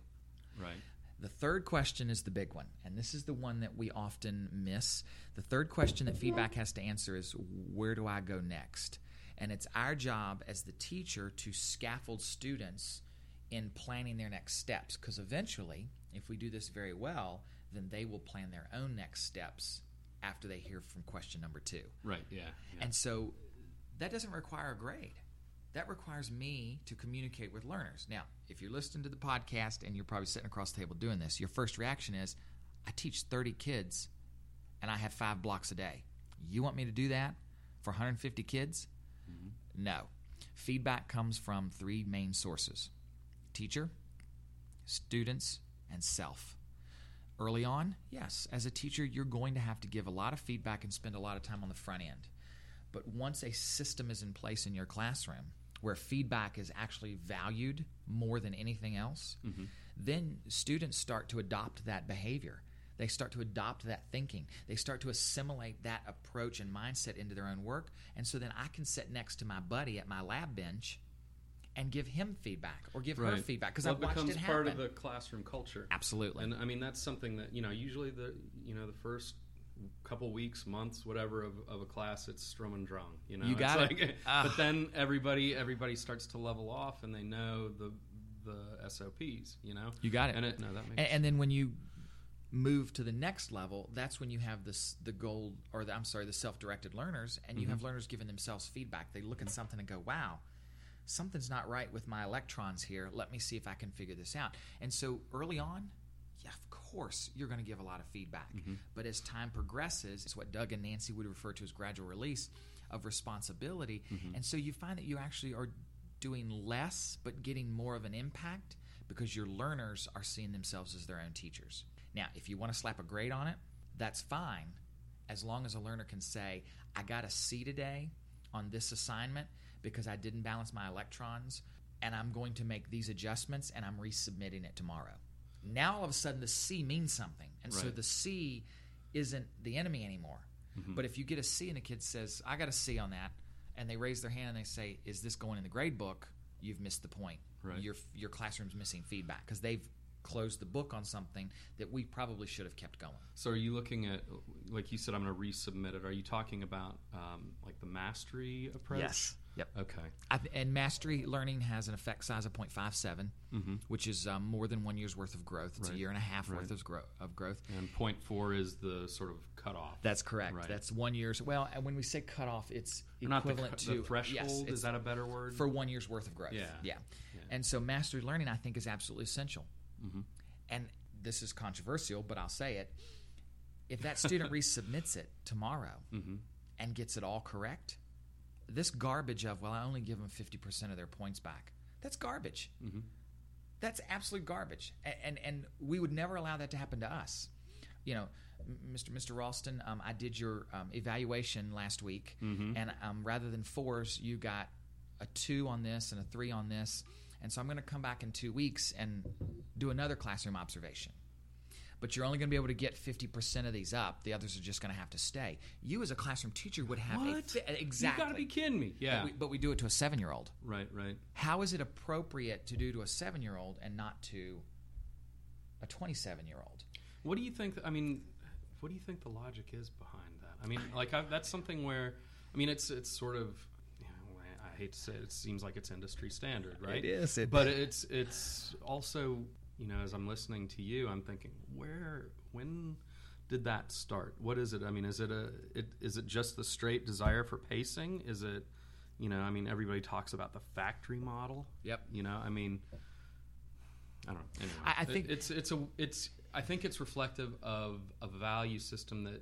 Right. The third question is the big one, and this is the one that we often miss. The third question that feedback has to answer is where do I go next? And it's our job as the teacher to scaffold students in planning their next steps because eventually, if we do this very well, then they will plan their own next steps after they hear from question number two. Right. Yeah. yeah. And so that doesn't require a grade. That requires me to communicate with learners. Now, if you're listening to the podcast and you're probably sitting across the table doing this, your first reaction is, I teach 30 kids and I have five blocks a day. You want me to do that for 150 kids? Mm-hmm. No. Feedback comes from three main sources teacher, students, and self. Early on, yes, as a teacher, you're going to have to give a lot of feedback and spend a lot of time on the front end. But once a system is in place in your classroom where feedback is actually valued more than anything else, mm-hmm. then students start to adopt that behavior. They start to adopt that thinking. They start to assimilate that approach and mindset into their own work. And so then I can sit next to my buddy at my lab bench and give him feedback or give her feedback because Well, I've it watched becomes it happen. part of the classroom culture. Absolutely. And I mean that's something that you know usually the you know the first couple weeks, months, whatever of, of a class, it's strum and drum. You know, You It's got it. like- Ah. but then everybody everybody starts to level off and they know the the SOPs. You know, You got it. And it no, that makes and, and then when you move to the next level, that's when you have this the gold or the, I'm sorry, the self-directed learners, and you Mm-hmm. have learners giving themselves feedback. They look at something and go, "Wow, something's not right with my electrons here. Let me see if I can figure this out." And so early on, yeah, of course, you're going to give a lot of feedback. Mm-hmm. But as time progresses, it's what Doug and Nancy would refer to as gradual release of responsibility. Mm-hmm. And so you find that you actually are doing less but getting more of an impact because your learners are seeing themselves as their own teachers. Now, if you want to slap a grade on it, that's fine as long as a learner can say, I got a C today on this assignment because I didn't balance my electrons and I'm going to make these adjustments and I'm resubmitting it tomorrow. Now all of a sudden the C means something. And so the C isn't the enemy anymore. But if you get a C and a kid says, I got a C on that, and they raise their hand and they say, Is this going in the grade book? You've missed the point. Right. Your, your classroom's missing feedback because they've closed the book on something that we probably should have kept going. So are you looking at like you said? I'm going to resubmit it. Are you talking about um, like the mastery approach? Yep. Okay. I and mastery learning has an effect size of 0.57, which is um, more than one year's worth of growth. It's Right. a year and a half Right. worth of, gro- of growth. And point 0.4 is the sort of cutoff. That's correct. Right. That's one year's. Well, and when we say cutoff, it's the, equivalent cu- to the threshold. Yes, is that a better word? for one year's worth of growth. Yeah. yeah. Yeah. And so mastery learning, I think, is absolutely essential. Mm-hmm. And this is controversial, but I'll say it. If that student resubmits it tomorrow Mm-hmm. and gets it all correct, this garbage of well, I only give them fifty percent of their points back. That's garbage. Mm-hmm. That's absolute garbage, and, and and we would never allow that to happen to us. You know, Mr. Mr. Ralston, um, I did your um, evaluation last week, Mm-hmm. and um, rather than fours, you got a two on this and a three on this, and so I'm going to come back in two weeks and do another classroom observation. But you're only going to be able to get 50% of these up. The others are just going to have to stay. You, as a classroom teacher, would have a What? fi- exactly. You got to be kidding me. Yeah. But we, but we do it to a seven year old. right. Right. How is it appropriate to do to a seven year old and not to a 27 year old? What do you think? I mean, what do you think the logic is behind that? I mean, like I, that's something where, I mean, it's it's sort of, you know, I, I hate to say it, it seems like it's industry standard, right? It is, it- but it's it's also, you know, as I'm listening to you, I'm thinking, where, when did that start? What is it? I mean, is it a, it, is it just the straight desire for pacing? Is it, you know, I mean, everybody talks about the factory model. Yep. You know, I mean, I don't know. Anyway, I- I It- think- it's it's a it's I think it's reflective of a value system that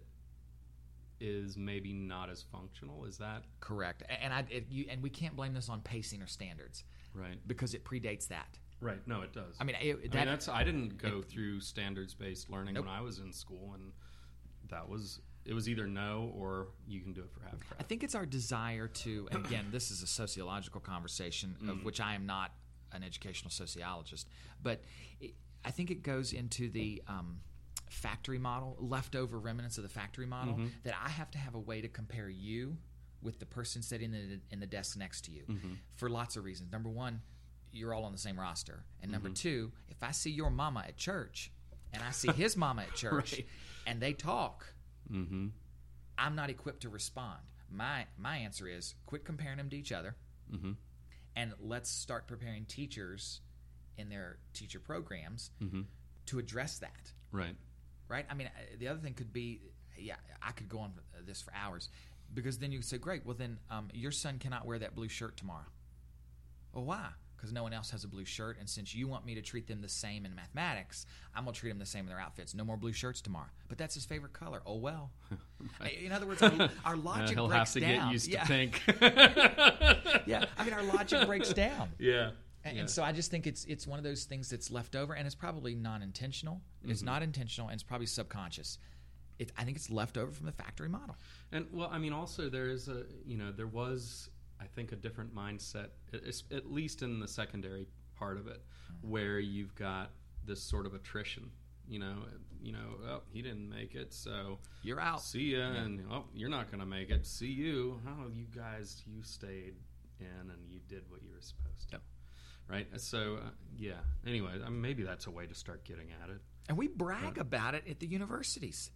is maybe not as functional. Is that Correct. And I it, you, and we can't blame this on pacing or standards right? because it predates that. Right. No, it does. I mean, it, I mean, that's I didn't go through standards based learning Nope. when I was in school, and that was it was either no or you can do it for half I think it's our desire to, and again, this is a sociological conversation Mm. of which I am not an educational sociologist, but it, I think it goes into the um, factory model, leftover remnants of the factory model, Mm-hmm. that I have to have a way to compare you with the person sitting in the, in the desk next to you Mm-hmm. for lots of reasons. Number one, you're all on the same roster. And number Mm-hmm. two, if I see your mama at church and I see his mama at church Right. and they talk, Mm-hmm. I'm not equipped to respond. My my answer is quit comparing them to each other, Mm-hmm. and let's start preparing teachers in their teacher programs Mm-hmm. to address that. Right. Right? I mean, the other thing could be, yeah, I could go on this for hours, because then you say, great, well then um, your son cannot wear that blue shirt tomorrow. Well, why? Because no one else has a blue shirt, and since you want me to treat them the same in mathematics, I'm gonna treat them the same in their outfits. No more blue shirts tomorrow. But that's his favorite color. Oh well. In other words, our, our Uh, logic he'll breaks have to down. get used yeah. to pink. yeah, I mean, our logic breaks down. yeah. And, yeah. and so I just think it's it's one of those things that's left over, and it's probably non intentional. It's Mm-hmm. not intentional, and it's probably subconscious. It, I think it's left over from the factory model. And well, I mean, also there is a you know there was I think a different mindset, at- least in the secondary part of it, where you've got this sort of attrition. You know, you know, oh, he didn't make it, so You're out. see ya, and oh, you're not going to make it. See you. Oh, you guys, you stayed in and you did what you were supposed to. Yep. Right. So uh, yeah. Anyway, I mean, maybe that's a way to start getting at it. And we brag about it at the universities.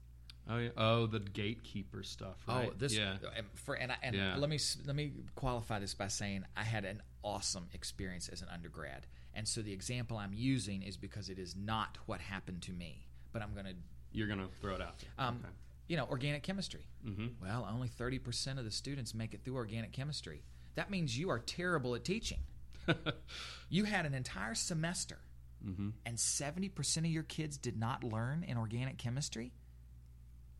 Oh, yeah. oh, the gatekeeper stuff. Right? Oh, this Yeah. and for and, I, and Yeah. let me let me qualify this by saying I had an awesome experience as an undergrad, and so the example I'm using is because it is not what happened to me, but I'm going to You're gonna throw it out. Um, you know organic chemistry. Mm-hmm. Well, only thirty percent of the students make it through organic chemistry. That means you are terrible at teaching. You had an entire semester, mm-hmm. and seventy percent of your kids did not learn in organic chemistry.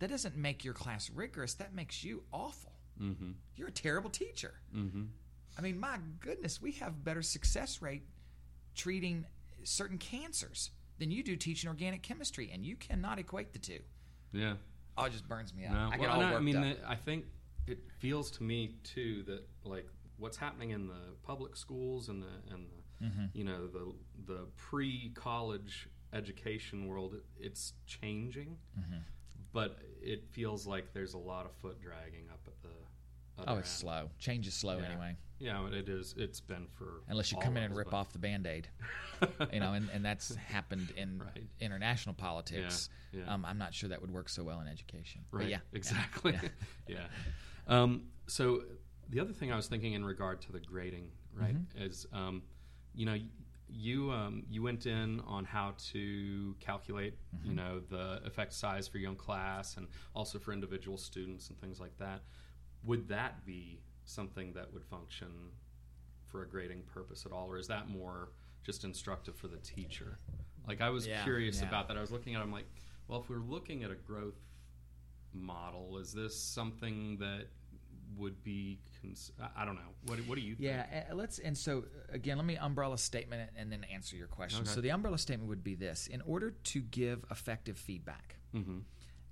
That doesn't make your class rigorous. That makes you awful. Mm-hmm. You're a terrible teacher. Mm-hmm. I mean, my goodness, we have better success rate treating certain cancers than you do teaching organic chemistry, and you cannot equate the two. Yeah. Oh, it just burns me up. No, I get well, all worked I mean, up. the- I think it feels to me too that like what's happening in the public schools and the and the Mm-hmm. you know the the pre-college education world, it, it's changing, Mm-hmm. But it feels like there's a lot of foot dragging up at the. Oh, it's end. slow. Change is slow Yeah. anyway. Yeah, it is. It's been for Unless you come in and rip but- off the band aid. you know, and, and that's happened in Right. international politics. Yeah, yeah. Um, I'm not sure that would work so well in education. But Right. yeah, Exactly. Yeah. Yeah. Um, so the other thing I was thinking in regard to the grading, right, Mm-hmm. is um, you know you um, you went in on how to calculate Mm-hmm. you know the effect size for your own class and also for individual students and things like that. Would that be something that would function for a grading purpose at all, or is that more just instructive for the teacher? Like I was Yeah, curious yeah. about that. I was looking at. it, I'm like, well, if we're looking at a growth model, is this something that would be? Cons- I- don't know. What, what do you? Yeah, Think? uh, let's and so uh, again, let me umbrella statement and then answer your question. Okay. So the umbrella statement would be this: in order to give effective feedback, Mm-hmm.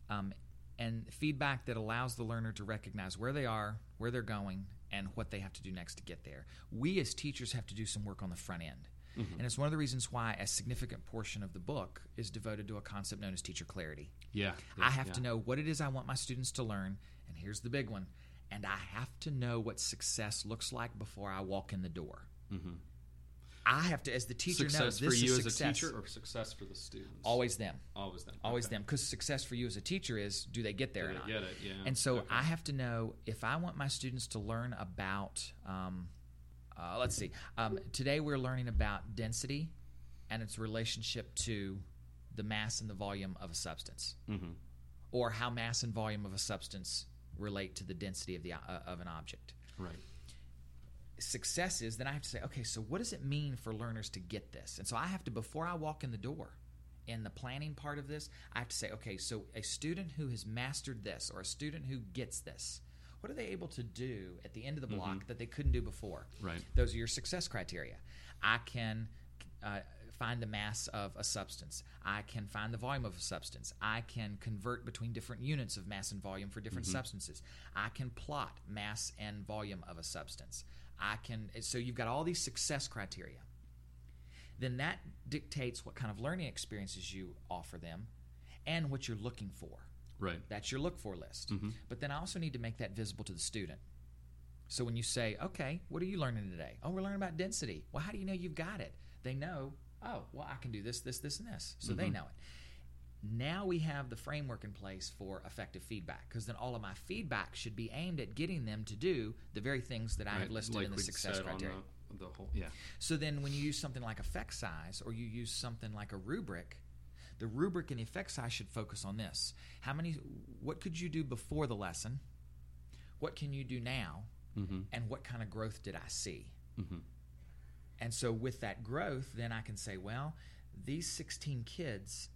um, and feedback that allows the learner to recognize where they are, where they're going, and what they have to do next to get there. We as teachers have to do some work on the front end. And it's one of the reasons why a significant portion of the book is devoted to a concept known as teacher clarity. Yeah, I have yeah. to know what it is I want my students to learn, and here's the big one. And I have to know what success looks like before I walk in the door. I have to, as the teacher, know Success this for you is as success. a teacher, or success for the students? Always them. always them. Always Okay. them. Because success for you as a teacher is do they get there Do or not? get it? Yeah. And so Okay. I have to know if I want my students to learn about, um, uh, let's see, um, today we're learning about density and its relationship to the mass and the volume of a substance, Mhm. or how mass and volume of a substance relate to the density of the uh, of an object. Right. success is, then I have to say, okay, so what does it mean for learners to get this? And so I have to, before I walk in the door, in the planning part of this, I have to say, okay, so a student who has mastered this or a student who gets this, what are they able to do at the end of the block mm-hmm. that they couldn't do before? Right. Those are your success criteria. I can uh, find the mass of a substance. I can find the volume of a substance. I can convert between different units of mass and volume for different mm-hmm. substances. I can plot mass and volume of a substance. I can so you've got all these success criteria. Then that dictates what kind of learning experiences you offer them and what you're looking for. Right. That's your look for list. Mm-hmm. But then I also need to make that visible to the student. So when you say, okay, what are you learning today? Oh, we're learning about density. Well, how do you know you've got it? They know, oh, well, I can do this, this, this, and this. So mm-hmm. they know it. Now we have the framework in place for effective feedback because then all of my feedback should be aimed at getting them to do the very things that I have listed like in the success criteria. The, the whole, yeah. So then when you use something like effect size or you use something like a rubric, the rubric and the effect size should focus on this. How many what could you do before the lesson? What can you do now? Mm-hmm. And what kind of growth did I see? Mm-hmm. And so with that growth, then I can say, well, these 16 kids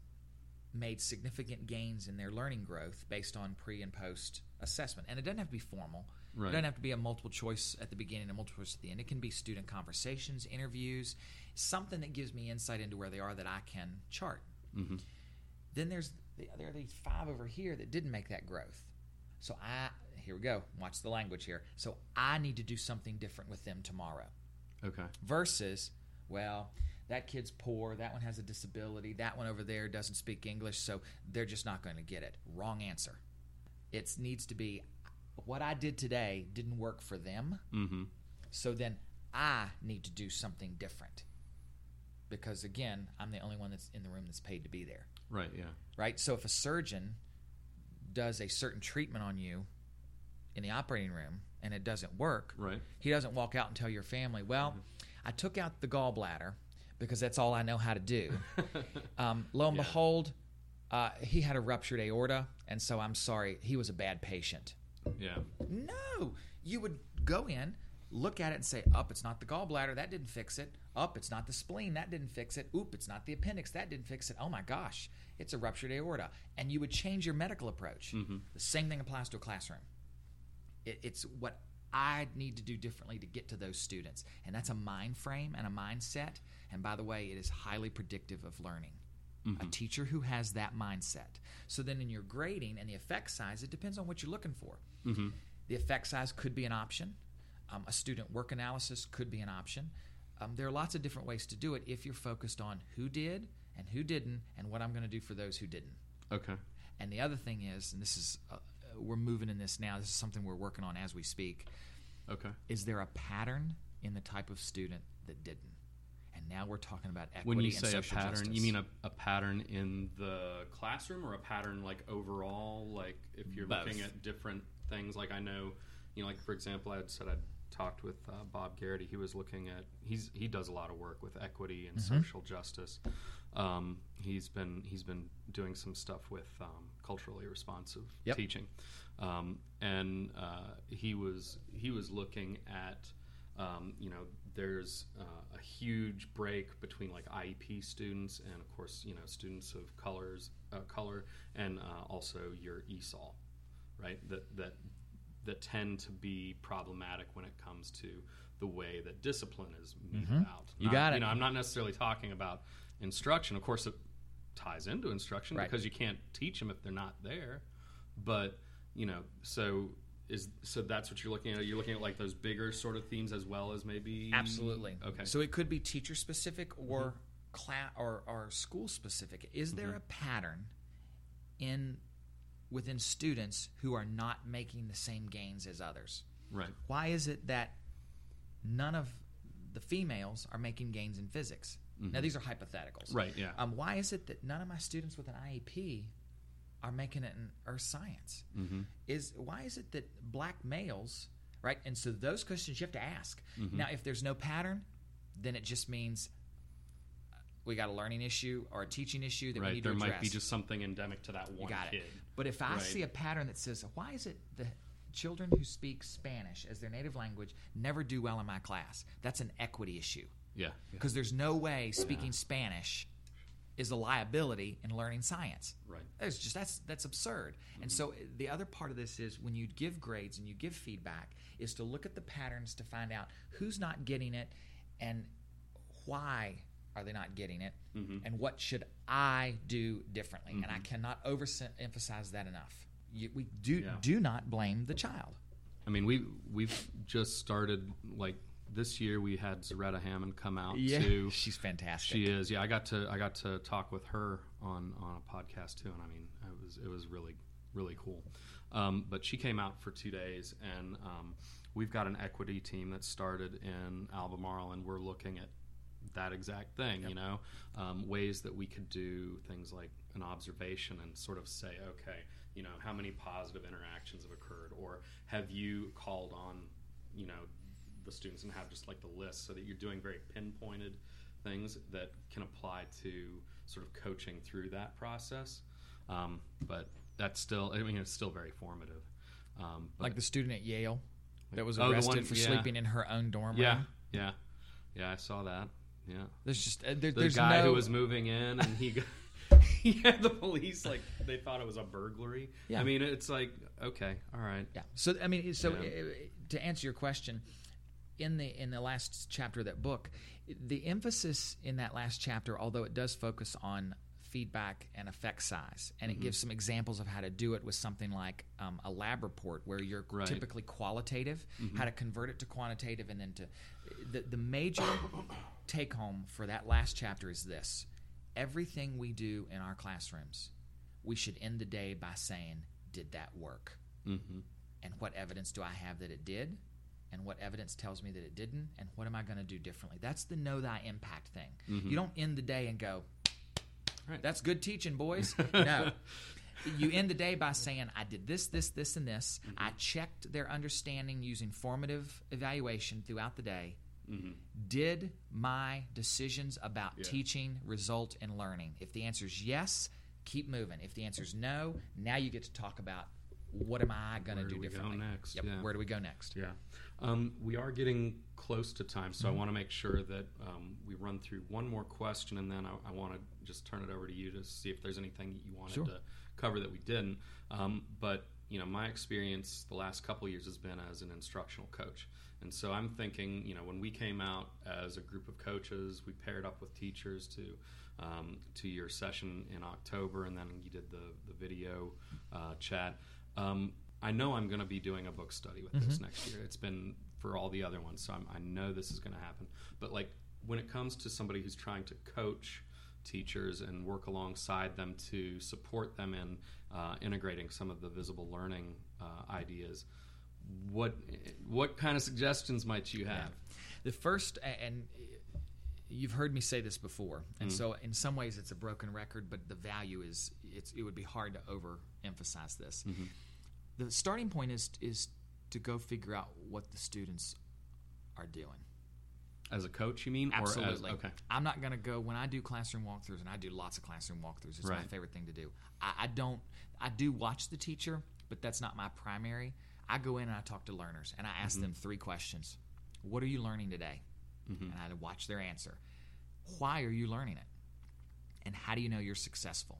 made significant gains in their learning growth based on pre and post assessment. And it doesn't have to be formal. Right. It doesn't have to be a multiple choice at the beginning and multiple choice at the end. It can be student conversations, interviews, something that gives me insight into where they are that I can chart. Mm-hmm. Then there's there are these five over here that didn't make that growth. So I here we go. Watch the language here. So I need to do something different with them tomorrow. Okay. Versus, well, that kid's poor, that one has a disability, that one over there doesn't speak English, so they're just not going to get it. Wrong answer. It needs to be what I did today didn't work for them. Mm-hmm. So then I need to do something different. Because again, I'm the only one that's in the room that's paid to be there. Right, yeah. Right? So if a surgeon does a certain treatment on you in the operating room and it doesn't work, right. he doesn't walk out and tell your family, well, mm-hmm. I took out the gallbladder because that's all I know how to do. um, lo and yeah. behold, uh, he had a ruptured aorta, and so I'm sorry, he was a bad patient. Yeah. No, you would go in, look at it, and say, "Up, it's not the gallbladder. That didn't fix it. Up, it's not the spleen. That didn't fix it. Oop, it's not the appendix. That didn't fix it. Oh my gosh, it's a ruptured aorta." And you would change your medical approach. Mm-hmm. The same thing applies to a classroom. It, it's what I need to do differently to get to those students, and that's a mind frame and a mindset and by the way, it is highly predictive of learning. Mm-hmm. A teacher who has that mindset. So then in your grading and the effect size, it depends on what you're looking for. Mm-hmm. The effect size could be an option. Um, a student work analysis could be an option. Um, there are lots of different ways to do it if you're focused on who did and who didn't and what I'm going to do for those who didn't. Okay. And the other thing is, and this is, uh, we're moving in this now, this is something we're working on as we speak. Okay. Is there a pattern in the type of student that didn't? and now we're talking about equity. When you say a pattern, justice. you mean a, a, pattern in the classroom or a pattern like overall? Like if you're Both. looking at different things, like I know, you know, like for example, I had said I'd talked with uh, Bob Garrity. He was looking at he's he does a lot of work with equity and mm-hmm. social justice. Um, he's been he's been doing some stuff with um, culturally responsive yep. teaching, um, and uh, he was he was looking at um, you know there's uh, a huge break between like IEP students and of course you know students of colors uh, color and uh, also your ESOL, right? That that that tend to be problematic when it comes to the way that discipline is meted mm-hmm. out. You got it. You know, I'm not necessarily talking about instruction. Of course, it ties into instruction right. because you can't teach them if they're not there. But you know, so is so that's what you're looking at you're looking at like those bigger sort of themes as well as maybe absolutely okay so it could be teacher specific or mm-hmm. class or, or school specific is there mm-hmm. a pattern in within students who are not making the same gains as others right why is it that none of the females are making gains in physics mm-hmm. now these are hypotheticals right yeah um, why is it that none of my students with an iep are making it in earth science mm-hmm. is why is it that black males right and so those questions you have to ask mm-hmm. now if there's no pattern then it just means uh, we got a learning issue or a teaching issue that right. we need there to address. There might be just something endemic to that one kid. But if I right. see a pattern that says, why is it the children who speak Spanish as their native language never do well in my class. That's an equity issue. Yeah. Because there's no way speaking Spanish is a liability in learning science. Right. It's just that's that's absurd. And mm-hmm. so uh, the other part of this is when you give grades and you give feedback is to look at the patterns to find out who's not getting it and why are they not getting it mm-hmm. and what should I do differently. And I mm-hmm. cannot overemphasize that enough. You, we do Yeah. do not blame the child. I mean, we we've just started like this year. We had Zaretta Hammond come out to. she's fantastic. She is. Yeah, I got to I got to talk with her on on a podcast too, and I mean, it was it was really really cool. Um, but she came out for two days, and um, we've got an equity team that started in Albemarle, and we're looking at that exact thing. You know, um, ways that we could do things like an observation and sort of say, okay, you know, how many positive interactions have occurred, or have you called on, you know, the students and have just like the list so that you're doing very pinpointed things that can apply to sort of coaching through that process. Um, but that's still, I mean, it's still very formative. Um, like the student at Yale that was Oh, arrested one- for yeah. sleeping in her own dorm yeah, room. yeah, yeah, I saw that. Yeah, There's just uh, there, the there's guy no, who was moving in and he got, he had the police like they thought it was a burglary. Yeah. I mean, it's like okay, all right, Yeah. So I mean, so Yeah. to answer your question, in the in the last chapter of that book, the emphasis in that last chapter, although it does focus on feedback and effect size, and it Mm-hmm. gives some examples of how to do it with something like um, a lab report, where you're Right. Mm-hmm. typically qualitative, how to convert it to quantitative, and then to the the major take home for that last chapter is this: everything we do in our classrooms, we should end the day by saying, "Did that work?" hmm and what evidence do I have that it did, and what evidence tells me that it didn't, and what am I going to do differently? That's the know thy impact thing. Mm-hmm. You don't end the day and go, Right. "That's good teaching, boys." no. You end the day by saying, I did this, this, this, and this. Mm-hmm. I checked their understanding using formative evaluation throughout the day. Mm-hmm. Did my decisions about Yeah. teaching result in learning? If the answer is yes, keep moving. If the answer is no, now you get to talk about what am I going to do do we go differently? next? Yep. Yeah. Where do we go next? Yeah. Um, we are getting close to time, Mm-hmm. so I want to make sure that um, we run through one more question, and then I, I want to just turn it over to you to see if there's anything that you wanted Sure. to cover that we didn't. Um, but you know, my experience the last couple years has been as an instructional coach, and so I'm thinking, you know, when we came out as a group of coaches, we paired up with teachers to um, to your session in October, and then you did the the video uh, chat. Um, I know I'm going to be doing a book study with this next year. It's been for all the other ones, so I'm, I know this is going to happen. But like when it comes to somebody who's trying to coach teachers and work alongside them to support them in uh, integrating some of the visible learning uh, ideas, what what kind of suggestions might you have? The first, and you've heard me say this before, and so in some ways it's a broken record, but the value is it's, it would be hard to overemphasize this. The starting point is is to go figure out what the students are doing. As a coach, you mean? Absolutely. As, okay. I'm not going to go when I do classroom walkthroughs, and I do lots of classroom walkthroughs. It's my favorite thing to do. I, I don't. I do watch the teacher, but that's not my primary. I go in and I talk to learners, and I ask mm-hmm. them three questions: What are you learning today? Mm-hmm. And I watch their answer. Why are you learning it? And how do you know you're successful?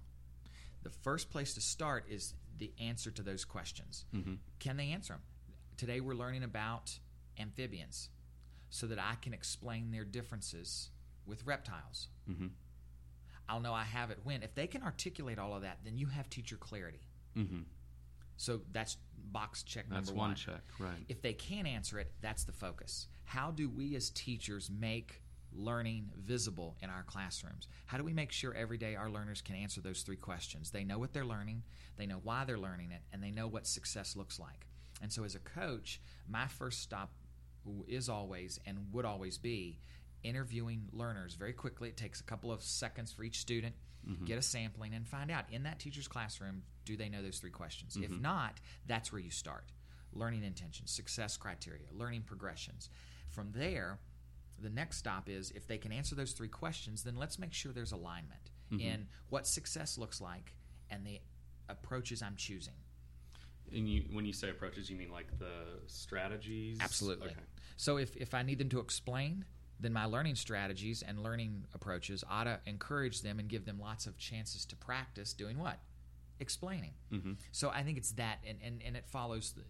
The first place to start is the answer to those questions. Can they answer them? Today we're learning about amphibians so that I can explain their differences with reptiles. Mm-hmm. I'll know I have it when. If they can articulate all of that, then you have teacher clarity. Mm-hmm. So that's box check That's number one check, right? If they can't answer it, that's the focus. How do we as teachers make learning visible in our classrooms? How do we make sure every day our learners can answer those three questions? They know what they're learning, they know why they're learning it, and they know what success looks like. And so, as a coach, my first stop is always and would always be interviewing learners very quickly. It takes a couple of seconds for each student. Mm-hmm. Get a sampling and find out in that teacher's classroom do they know those three questions? If mm-hmm. not, that's where you start. Learning intentions, success criteria, learning progressions. From there, the next stop is if they can answer those three questions, then let's make sure there's alignment in what success looks like and the approaches I'm choosing. And you, when you say approaches, you mean like the strategies? Absolutely. Okay. So if, if I need them to explain, then my learning strategies and learning approaches ought to encourage them and give them lots of chances to practice doing what? Explaining. Mm-hmm. So I think it's that, and, and, and it follows, the,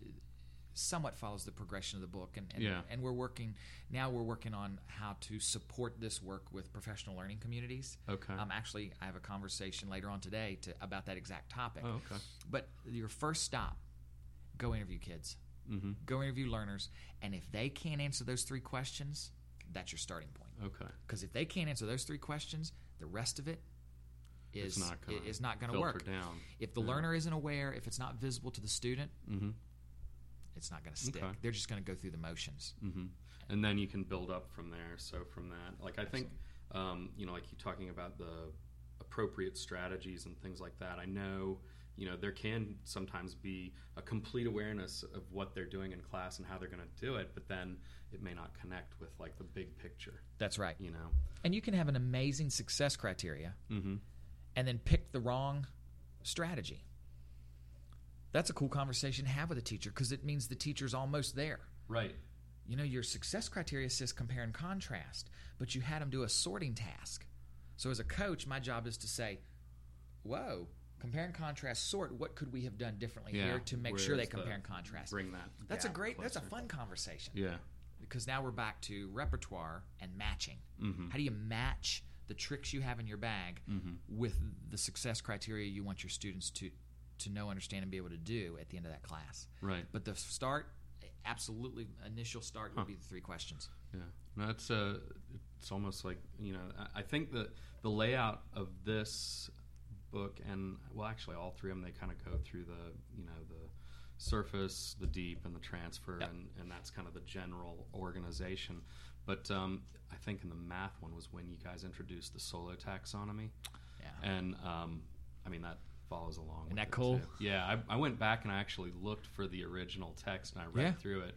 somewhat follows the progression of the book. And, and, Yeah. and we're working, now we're working on how to support this work with professional learning communities. Okay. Um, actually, I have a conversation later on today to, about that exact topic. oh, okay. But your first stop, go interview kids Mm-hmm. go interview learners, and if they can't answer those three questions, that's your starting point. Okay. Because if they can't answer those three questions, the rest of it is It's not gonna is not going to work. down. If the Yeah. learner isn't aware, if it's not visible to the student, Mm-hmm. It's not going to stick. Okay. They're just going to go through the motions. Mm-hmm. And then you can build up from there. So from that, like I think, um, you know, like you talking about the appropriate strategies and things like that. I know, you know, there can sometimes be a complete awareness of what they're doing in class and how they're going to do it, but then it may not connect with like the big picture. That's right. You know. And you can have an amazing success criteria Mm-hmm. and then pick the wrong strategy. That's a cool conversation to have with a teacher because it means the teacher's almost there. Right. You know, your success criteria says compare and contrast, but you had them do a sorting task. So as a coach, my job is to say, whoa, compare and contrast, sort. What could we have done differently Yeah, here to make sure they where's the- compare and contrast? Bring that. That's a great, that's a fun conversation Yeah. because now we're back to repertoire and matching. Mm-hmm. How do you match the tricks you have in your bag Mm-hmm. with the success criteria you want your students to to know, understand, and be able to do at the end of that class? Right. But the start, absolutely, initial start would Huh. be the three questions. Yeah, that's it's uh, it's almost like you know. I, I think that the layout of this book and well, actually, all three of them they kind of go through the you know the surface, the deep, and the transfer, Yep. and and that's kind of the general organization. But um, I think in the math one was when you guys introduced the solo taxonomy, Yeah. and um, I mean that follows along. Isn't with that cool? too. Yeah, I, I went back and I actually looked for the original text and I read Yeah. through it,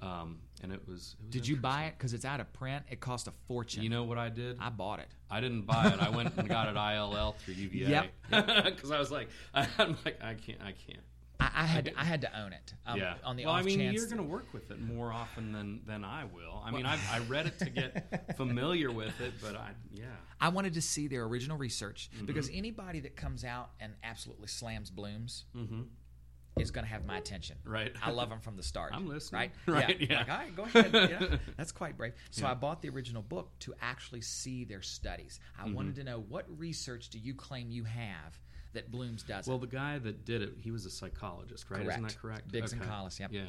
um, and it was. It was Did you buy it? Because it's out of print. It cost a fortune. You know what I did? I bought it. I didn't buy it. I went and got it ILL through UVA. Yep. Because I was like, I'm like, I can't, I can't. I, I had to, I had to own it. Um, yeah. On the well, I mean, you're going to work with it more often than than I will. I mean, I, I read it to get familiar with it, but I, yeah. I wanted to see their original research Mm-hmm. because anybody that comes out and absolutely slams Blooms Mm-hmm. is going to have my attention. Right. I love them from the start. I'm listening. Right? Right, yeah. Like, all right, go ahead. Yeah, that's quite brave. So Yeah. I bought the original book to actually see their studies. I Mm-hmm. wanted to know what research do you claim you have that Blooms doesn't? Well, the guy that did it, he was a psychologist, right? Isn't that correct? Biggs and Collis, yep. Yeah.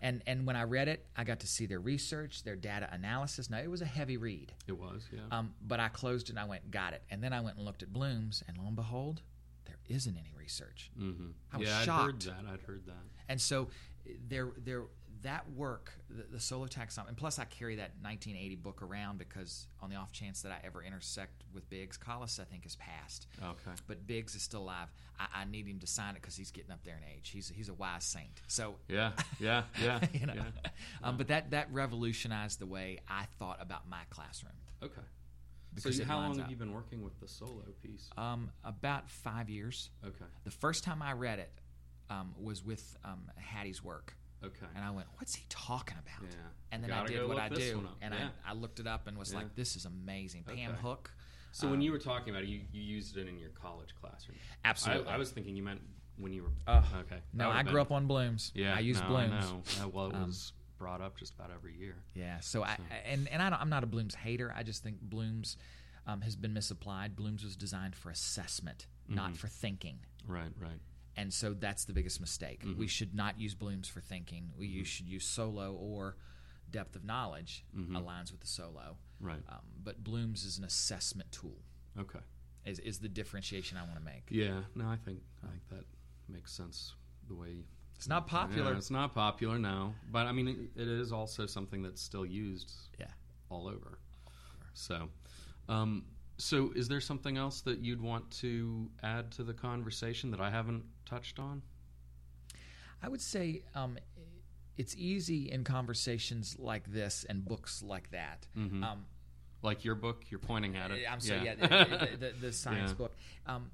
And and when I read it, I got to see their research, their data analysis. Now it was a heavy read, It was, yeah. um, but I closed it and I went, got it. And then I went and looked at Bloom's, and lo and behold, there isn't any research. mm-hmm. I was yeah, I'd shocked. heard that. I'd heard that. And so there there that work, the, the solo taxonomy, and plus I carry that 1980 book around because on the off chance that I ever intersect with Biggs, Collis I think is passed, Okay. but Biggs is still alive. I, I need him to sign it because he's getting up there in age. He's he's a wise saint. So Yeah, yeah, yeah. you know, yeah. um, but that that revolutionized the way I thought about my classroom. Okay. Because so, how long have up. you been working with the solo piece? Um, about five years. Okay. The first time I read it um, was with um, Hattie's work. Okay. And I went, "What's he talking about?" Yeah. And then I did what I do, and Yeah. I, I looked it up and was Yeah. like, "This is amazing." Pam Okay. Hook. So when um, you were talking about it, you, you used it in your college classroom. Absolutely. I, I was thinking you meant when you were. Oh, okay. No, I grew been- up on Blooms. Yeah. I used no, Blooms. I know. Well, it Um, was brought up just about every year. Yeah. So, I and and I don't, I'm not a Blooms hater. I just think Blooms um, has been misapplied. Blooms was designed for assessment, not Mm-hmm. for thinking. Right. Right. And so that's the biggest mistake. Mm-hmm. We should not use Blooms for thinking. We use, should use solo or depth of knowledge Mm-hmm. aligns with the solo. Right. Um, but Blooms is an assessment tool. Okay. Is, is the differentiation I want to make. Yeah. No, I think I think that makes sense. The way It's not popular. Yeah, it's not popular now, but I mean, it, it is also something that's still used Yeah. all over. So, um, so is there something else that you'd want to add to the conversation that I haven't touched on? I would say um, it's easy in conversations like this and books like that. Mhm. Um, Like your book, you're pointing at it. I'm sorry, yeah, the, the, the, the science Yeah. book, um,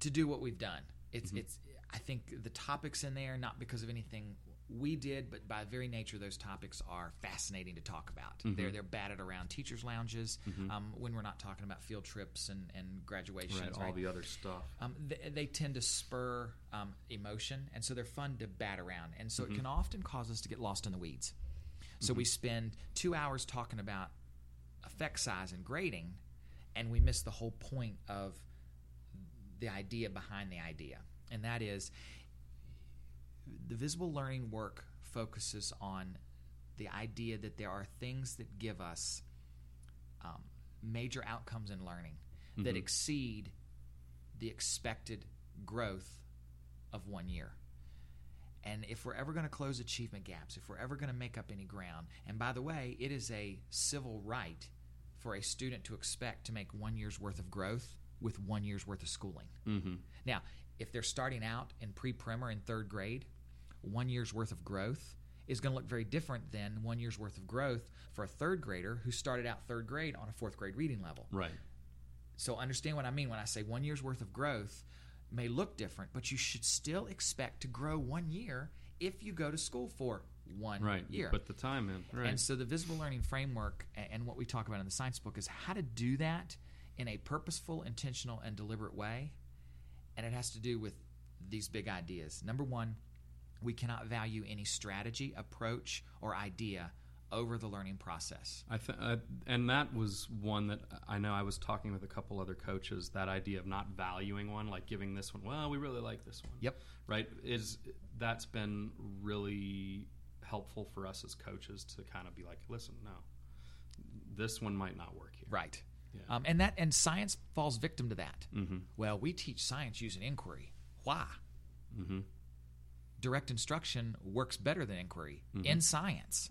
to do what we've done. It's Mm-hmm. it's. I think the topics in there, not because of anything we did, but by very nature, those topics are fascinating to talk about. Mm-hmm. They're they're batted around teachers' lounges um, when we're not talking about field trips and, and graduations. Right, all right? the other stuff. um, they, they tend to spur um, emotion, and so they're fun to bat around. And so Mm-hmm. it can often cause us to get lost in the weeds. So we spend two hours talking about effect size and grading, and we miss the whole point of the idea behind the idea. And that is the visible learning work focuses on the idea that there are things that give us um, major outcomes in learning that exceed the expected growth of one year. And if we're ever going to close achievement gaps, if we're ever going to make up any ground, and by the way, it is a civil right for a student to expect to make one year's worth of growth with one year's worth of schooling. Mm-hmm. Now, if they're starting out in pre primer in third grade, one year's worth of growth is going to look very different than one year's worth of growth for a third grader who started out third grade on a fourth grade reading level. Right. So understand what I mean when I say one year's worth of growth may look different, but you should still expect to grow one year if you go to school for one Right. Year. put the time in. Right. And so the visible learning framework and what we talk about in the science book is how to do that in a purposeful, intentional, and deliberate way. And it has to do with these big ideas. Number one, we cannot value any strategy, approach, or idea over the learning process. I th- uh, and that was one that I know I was talking with a couple other coaches. That idea of not valuing one, like giving this one, well, we really like this one. Yep. Right. Is that's been really helpful for us as coaches to kind of be like, listen, no, this one might not work here. Right. Yeah. Um, and that and science falls victim to that. Mm-hmm. Well, we teach science using inquiry. Why? Mm-hmm. Direct instruction works better than inquiry Mm-hmm. in science.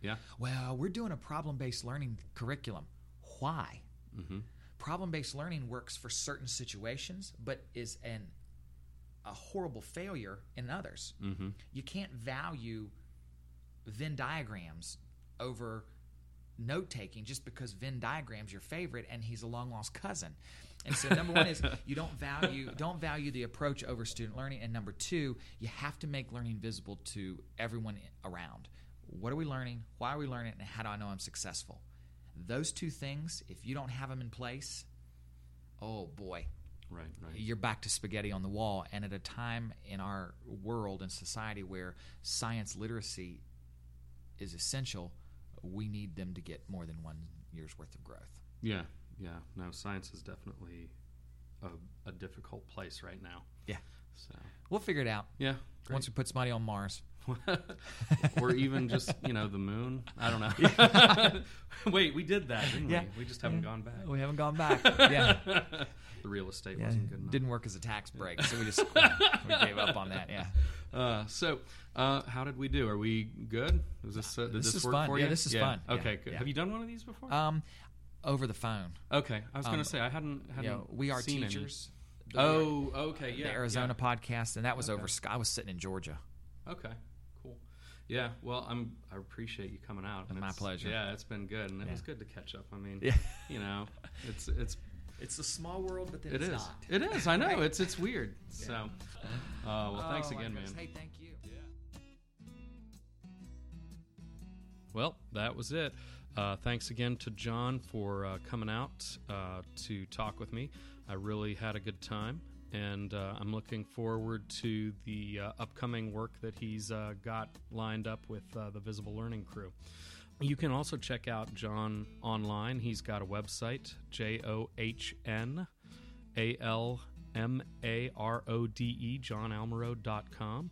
Yeah. Well, we're doing a problem based learning curriculum. Why? Mm-hmm. Problem based learning works for certain situations, but is an a horrible failure in others. Mm-hmm. You can't value Venn diagrams over note taking just because Venn diagram's your favorite and he's a long lost cousin. And so number one is you don't value don't value the approach over student learning, and number two, you have to make learning visible to everyone around. What are we learning? Why are we learning? And how do I know I'm successful? Those two things, if you don't have them in place, oh boy, Right. Right. you're back to spaghetti on the wall. And at a time in our world and society where science literacy is essential, we need them to get more than one year's worth of growth. Yeah. Yeah. No, science is definitely a, a difficult place right now. Yeah. So We'll figure it out yeah. Great. once we put somebody on Mars. or even just you know the moon. I don't know. Wait, we did that, didn't Yeah. we? We just haven't gone back. We haven't gone back. yeah. the real estate Yeah. wasn't good enough. Didn't work as a tax break, so we just we gave up on that. Yeah. Uh, so, uh, how did we do? Are we good? Was this uh, did This this, is work fun. for Yeah, you? this is fun. Yeah. Okay, good. Yeah. Have you done one of these before? Um, over the phone. okay, I was going um, to say I hadn't. hadn't You know, we are seen any. teachers. The- Oh, okay, yeah. the Arizona yeah. podcast, and that was Okay. over. Sky- I was sitting in Georgia. Okay, cool. Yeah, well, I'm. I appreciate you coming out. and My pleasure. Yeah, it's been good, and it Yeah. was good to catch up. I mean, Yeah. you know, it's it's It's a small world, but then It it's is. not. It is. I know. Right. It's it's weird. So, uh, well, thanks Oh, my again, man. Hey, thank you. Well, that was it. Uh, thanks again to John for uh, coming out uh, to talk with me. I really had a good time, and uh, I'm looking forward to the uh, upcoming work that he's uh, got lined up with the Visible Learning crew. You can also check out John online. He's got a website, J O H N A L M A R O D E, johnalmarode.com.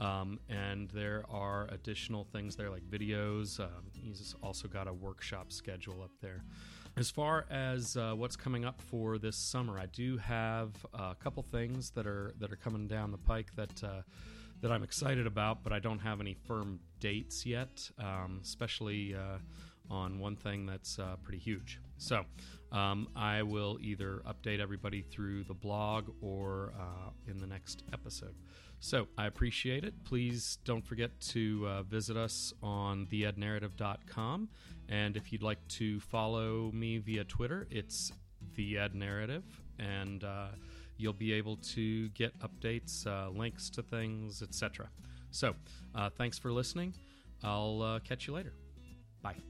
Um, and there are additional things there like videos. Um, he's also got a workshop schedule up there. As far as uh, what's coming up for this summer, I do have a couple things that are that are coming down the pike that uh, that I'm excited about, but I don't have any firm dates yet. Um, especially uh, on one thing that's uh, pretty huge. So um, I will either update everybody through the blog or uh, in the next episode. So I appreciate it. Please don't forget to uh, visit us on theednarrative.com. And if you'd like to follow me via Twitter, it's the Ed Narrative. And uh, you'll be able to get updates, uh, links to things, etc. So, uh, thanks for listening. I'll uh, catch you later. Bye.